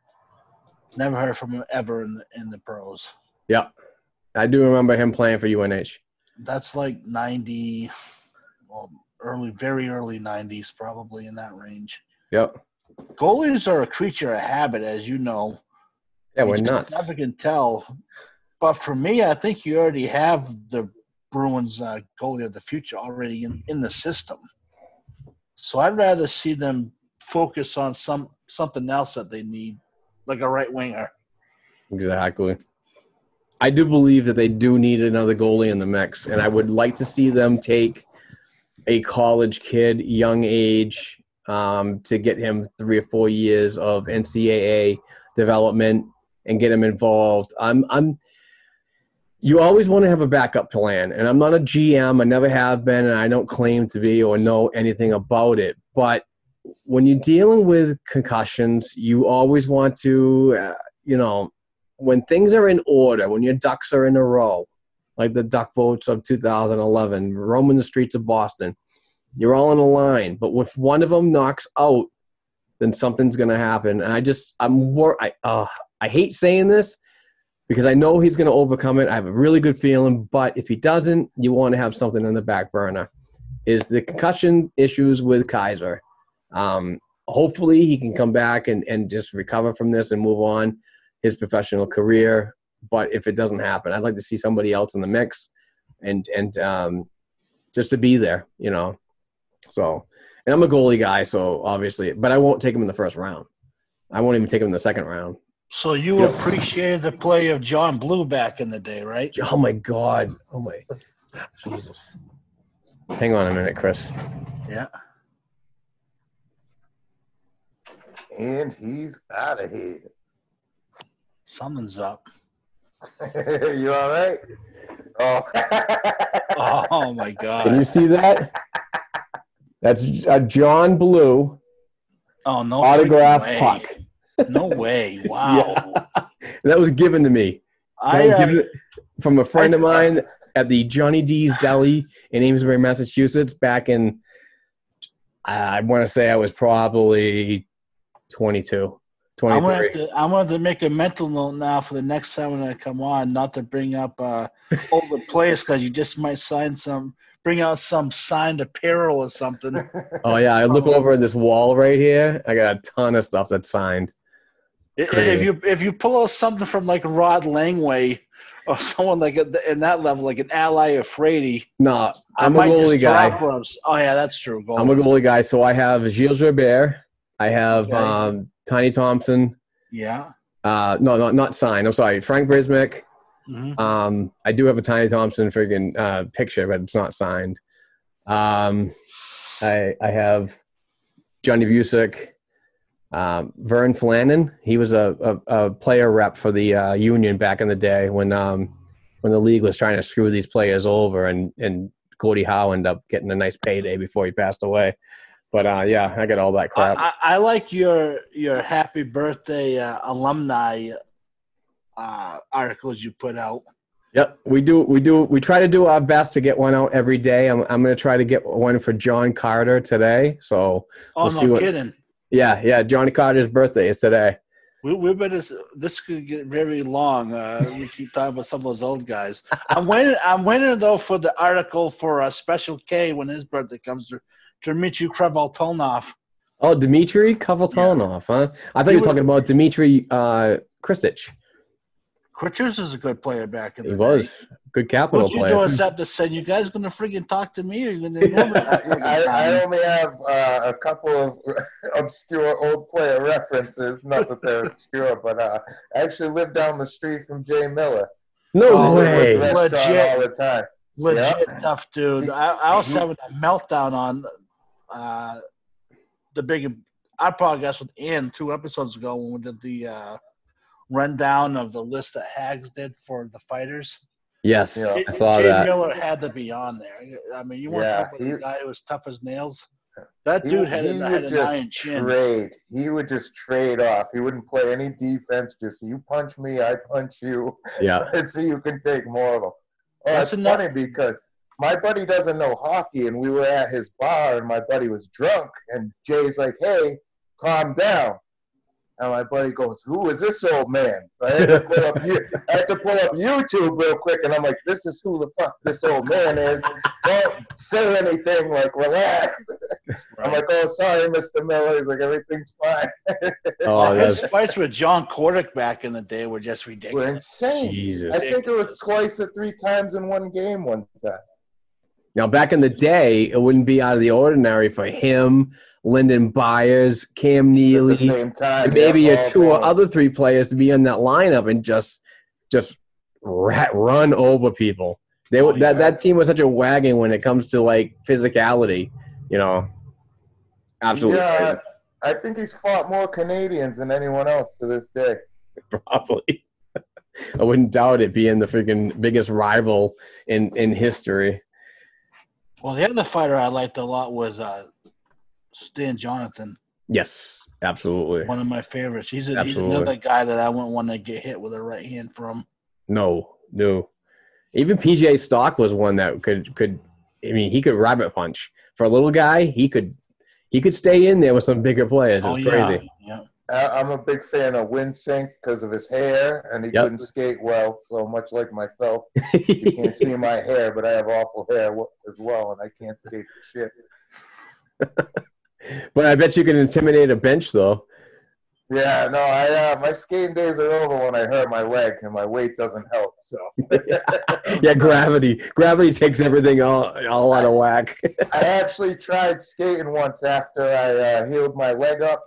Never heard from him ever in the in the pros. Yeah. I do remember him playing for UNH. That's like ninety, well, early, very early nineties, probably in that range. Yep. Goalies are a creature of habit, as you know. Yeah, we're just nuts. Never can tell. But for me, I think you already have the Bruins uh, goalie of the future already in, in the system. So I'd rather see them focus on some something else that they need, like a right winger. Exactly. I do believe that they do need another goalie in the mix, and I would like to see them take a college kid, young age, um, to get him three or four years of NCAA development and get him involved. I'm, I'm. You always want to have a backup plan, and I'm not a GM. I never have been, and I don't claim to be or know anything about it. But when you're dealing with concussions, you always want to, uh, you know, when things are in order, when your ducks are in a row, like the duck boats of 2011, roaming the streets of Boston, you're all in a line. But if one of them knocks out, then something's going to happen. And I just, I'm wor- I, uh, I hate saying this because I know he's going to overcome it. I have a really good feeling. But if he doesn't, you want to have something in the back burner. Is the concussion issues with Keyser? Um, hopefully, he can come back and, and just recover from this and move on his professional career. But if it doesn't happen, I'd like to see somebody else in the mix, and and um, just to be there, you know. So, and I'm a goalie guy, so obviously, but I won't take him in the first round. I won't even take him in the second round. So you Yep. appreciated the play of John Blue back in the day, right? Oh my God! Oh my Jesus! Hang on a minute, Chris. Yeah. And he's out of here. Something's up. you all right? Oh. Oh my god! Can you see that? That's a John Blue Oh no. autograph way. puck. No way. Wow. That was given to me. I uh, given from a friend of mine at the Johnny D's Deli in Amesbury, Massachusetts, back in. I want to say I was probably 22, I'm gonna, have to, I'm gonna have to make a mental note now for the next time when I come on, not to bring up uh, older players because you just might sign some, bring out some signed apparel or something. Oh yeah, I look over at this wall right here. I got a ton of stuff that's signed. I- crazy. if you if you pull out something from like Rod Langway or someone like in that level, like an ally of Frady, No, I'm a goalie guy. Oh yeah, that's true. I'm a goalie guy. So I have Gilles Gilbert. I have Okay. um, Tiny Thompson. Yeah. Uh, no, not not signed. I'm sorry, Frank Brimsek. hmm Um, I do have a Tiny Thompson friggin' uh, picture, but it's not signed. Um, I I have Johnny Bucyk, um, Fern Flaman. He was a, a, a player rep for the uh, Union back in the day when um, when the league was trying to screw these players over, and and Gordie Howe ended up getting a nice payday before he passed away. But uh, yeah, I got all that crap. I, I like your your happy birthday uh, alumni uh, articles you put out. Yep, we do. We do. We try to do our best to get one out every day. I'm, I'm going to try to get one for John Carter today. So Oh We'll see no, what- kidding. yeah, yeah. Johnny Carter's birthday is today. We, we better. This could get very long. Uh, we keep talking about some of those old guys. I'm waiting. I'm waiting though for the article for uh, Special K when his birthday comes to Dmitry Kvartalnov. Oh, Dmitry Kovaltonov, huh? I thought He you were talking about Dmitry uh, Khristich. Kritchers is a good player back in the day. He day. was good capital What'd you player. do too. except to say you guys gonna freaking talk to me or you gonna? I, I only have uh, a couple of obscure old player references. Not that they're obscure, but uh, I actually lived down the street from Jay Miller. No Oh, way. Legit. all the time. Legit Yeah. tough dude. I, I was having a meltdown on uh, the big our podcast with Ian two episodes ago when we did the uh, rundown of the list that Hags did for the fighters. Yes, Yeah. I saw Jay that. Miller had to be on there. I mean, you want Yeah, to talk about a guy who was tough as nails. That He, dude had, he a, had an iron chin. trade. He would just trade off. He wouldn't play any defense. Just you punch me, I punch you. Yeah. and see who can take more of them. Oh, That's it's enough- funny because my buddy doesn't know hockey, and we were at his bar, and my buddy was drunk, and Jay's like, "Hey, calm down." And my buddy goes, "Who is this old man?" So I had to pull up, I had to pull up YouTube real quick, and I'm like, "This is who the fuck this old man is." Don't say anything. Like, relax. I'm like, "Oh, sorry, Mr. Miller." He's like, "Everything's fine." Oh, His that's fights with John Kordic back in the day were just We're insane. Jesus. I think it was twice or three times in one game one time. Now, back in the day, it wouldn't be out of the ordinary for him, Lyndon Byers, Cam At the Neely, same time, and maybe yeah, a two or other three players to be in that lineup and just just rat, run over people. They Oh, that yeah. that team was such a wagon when it comes to like physicality, you know. Absolutely, Yeah, I think he's fought more Canadians than anyone else to this day. probably. I wouldn't doubt it being the freaking biggest rival in in history. Well, the other fighter I liked a lot was uh, Stan Jonathan, Yes, absolutely. one of my favorites. He's, a, he's another guy that I wouldn't want to get hit with a right hand from. No, no. Even PJ Stock was one that could could. I mean, he could rabbit punch for a little guy. He could he could stay in there with some bigger players. It's Oh, yeah, crazy. yeah. I'm a big fan of Wensink because of his hair, and he Yep. couldn't skate well. So much like myself, you can't see my hair, but I have awful hair as well, and I can't skate for shit. but I bet you can intimidate a bench though. Yeah, no, I uh, my skating days are over when I hurt my leg, and my weight doesn't help. So yeah, gravity. Gravity takes everything all all out of whack. I actually tried skating once after I uh, healed my leg up.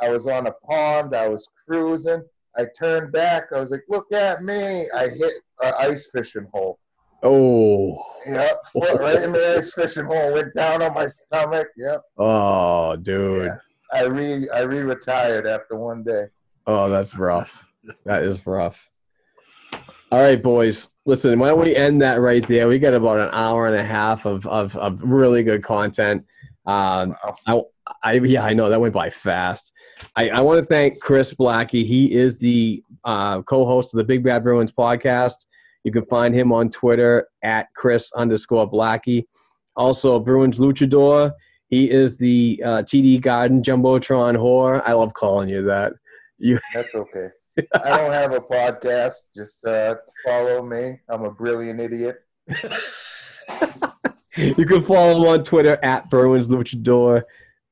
I was on a pond. I was cruising. I turned back. I was like, "Look at me!" I hit an ice fishing hole. oh, Yep, foot right in the ice fishing hole. Went down on my stomach. Yep. oh, dude. Yeah. I re I re retired after one day. Oh, that's rough. That is rough. All right, boys. Listen, why don't we end that right there? We got about an hour and a half of of, of really good content. Um, Wow. I yeah, I know that went by fast. I, I want to thank Chris Blackey. He is the uh, co-host of the Big Bad Bruins podcast. You can find him on Twitter at Chris underscore Blackey. Also, Bruins Luchador. He is the uh, TD Garden Jumbotron whore. I love calling you that. You. That's okay. I don't have a podcast. Just uh, follow me. I'm a brilliant idiot. you can follow him on Twitter at Bruins Luchador.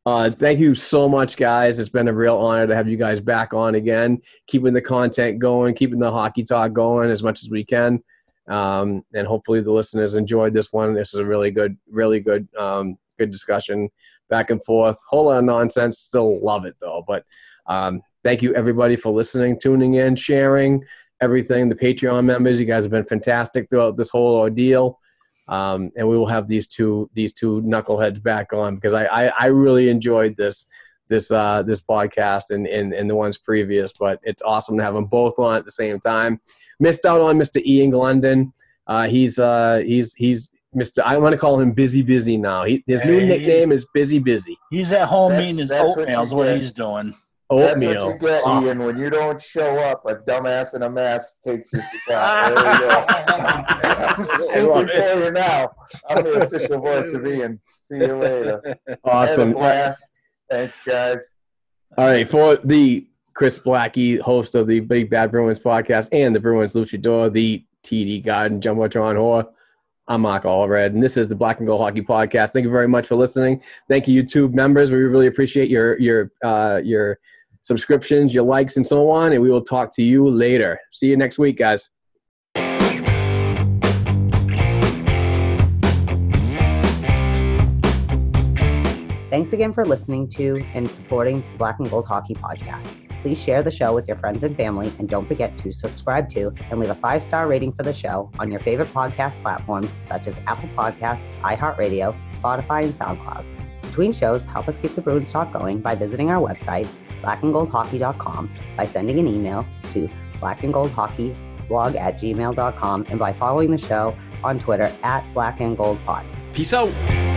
Uh, thank you so much, guys. It's been a real honor to have you guys back on again, keeping the content going, keeping the hockey talk going as much as we can. Um, and hopefully the listeners enjoyed this one. This is a really good, really good, um, good discussion back and forth. Whole lot of nonsense. Still love it though. But um, thank you everybody for listening, tuning in, sharing everything. The Patreon members, you guys have been fantastic throughout this whole ordeal um, and we will have these two these two knuckleheads back on because I, I, I really enjoyed this this uh, this podcast and, and and the ones previous. But it's awesome to have them both on at the same time. Missed out on Mr. Ian London. Uh, he's uh, he's he's Mr. I want to call him Busy Busy now. He, his new Hey. nickname is Busy Busy. He's at home That's- eating his oatmeal. Is what he's doing. That's what you get, Oh. Ian. When you don't show up, a dumbass in a mask takes your spot. There you go. I'm speaking for you now. I'm the official voice of Ian. See you later. Had a Awesome. blast. Thanks, guys. All right, for the Chris Blackey, host of the Big Bad Bruins podcast and the Bruins Luchador, the TD Garden Jumbotron Whore. I'm Mark Allred, and this is the Black and Gold Hockey Podcast. Thank you very much for listening. Thank you, YouTube members. We really appreciate your your uh, your subscriptions, your likes, and so on. And we will talk to you later. See you next week, guys. Thanks again for listening to and supporting Black and Gold Hockey Podcast. Please share the show with your friends and family, and don't forget to subscribe to and leave a five star rating for the show on your favorite podcast platforms such as Apple Podcasts, iHeartRadio, Spotify, and SoundCloud. Between shows, help us keep the Bruins talk going by visiting our website, blackandgoldhockey.com, by sending an email to blackandgoldhockeyblog at gmail.com, and by following the show on Twitter at blackandgoldpod. Peace out.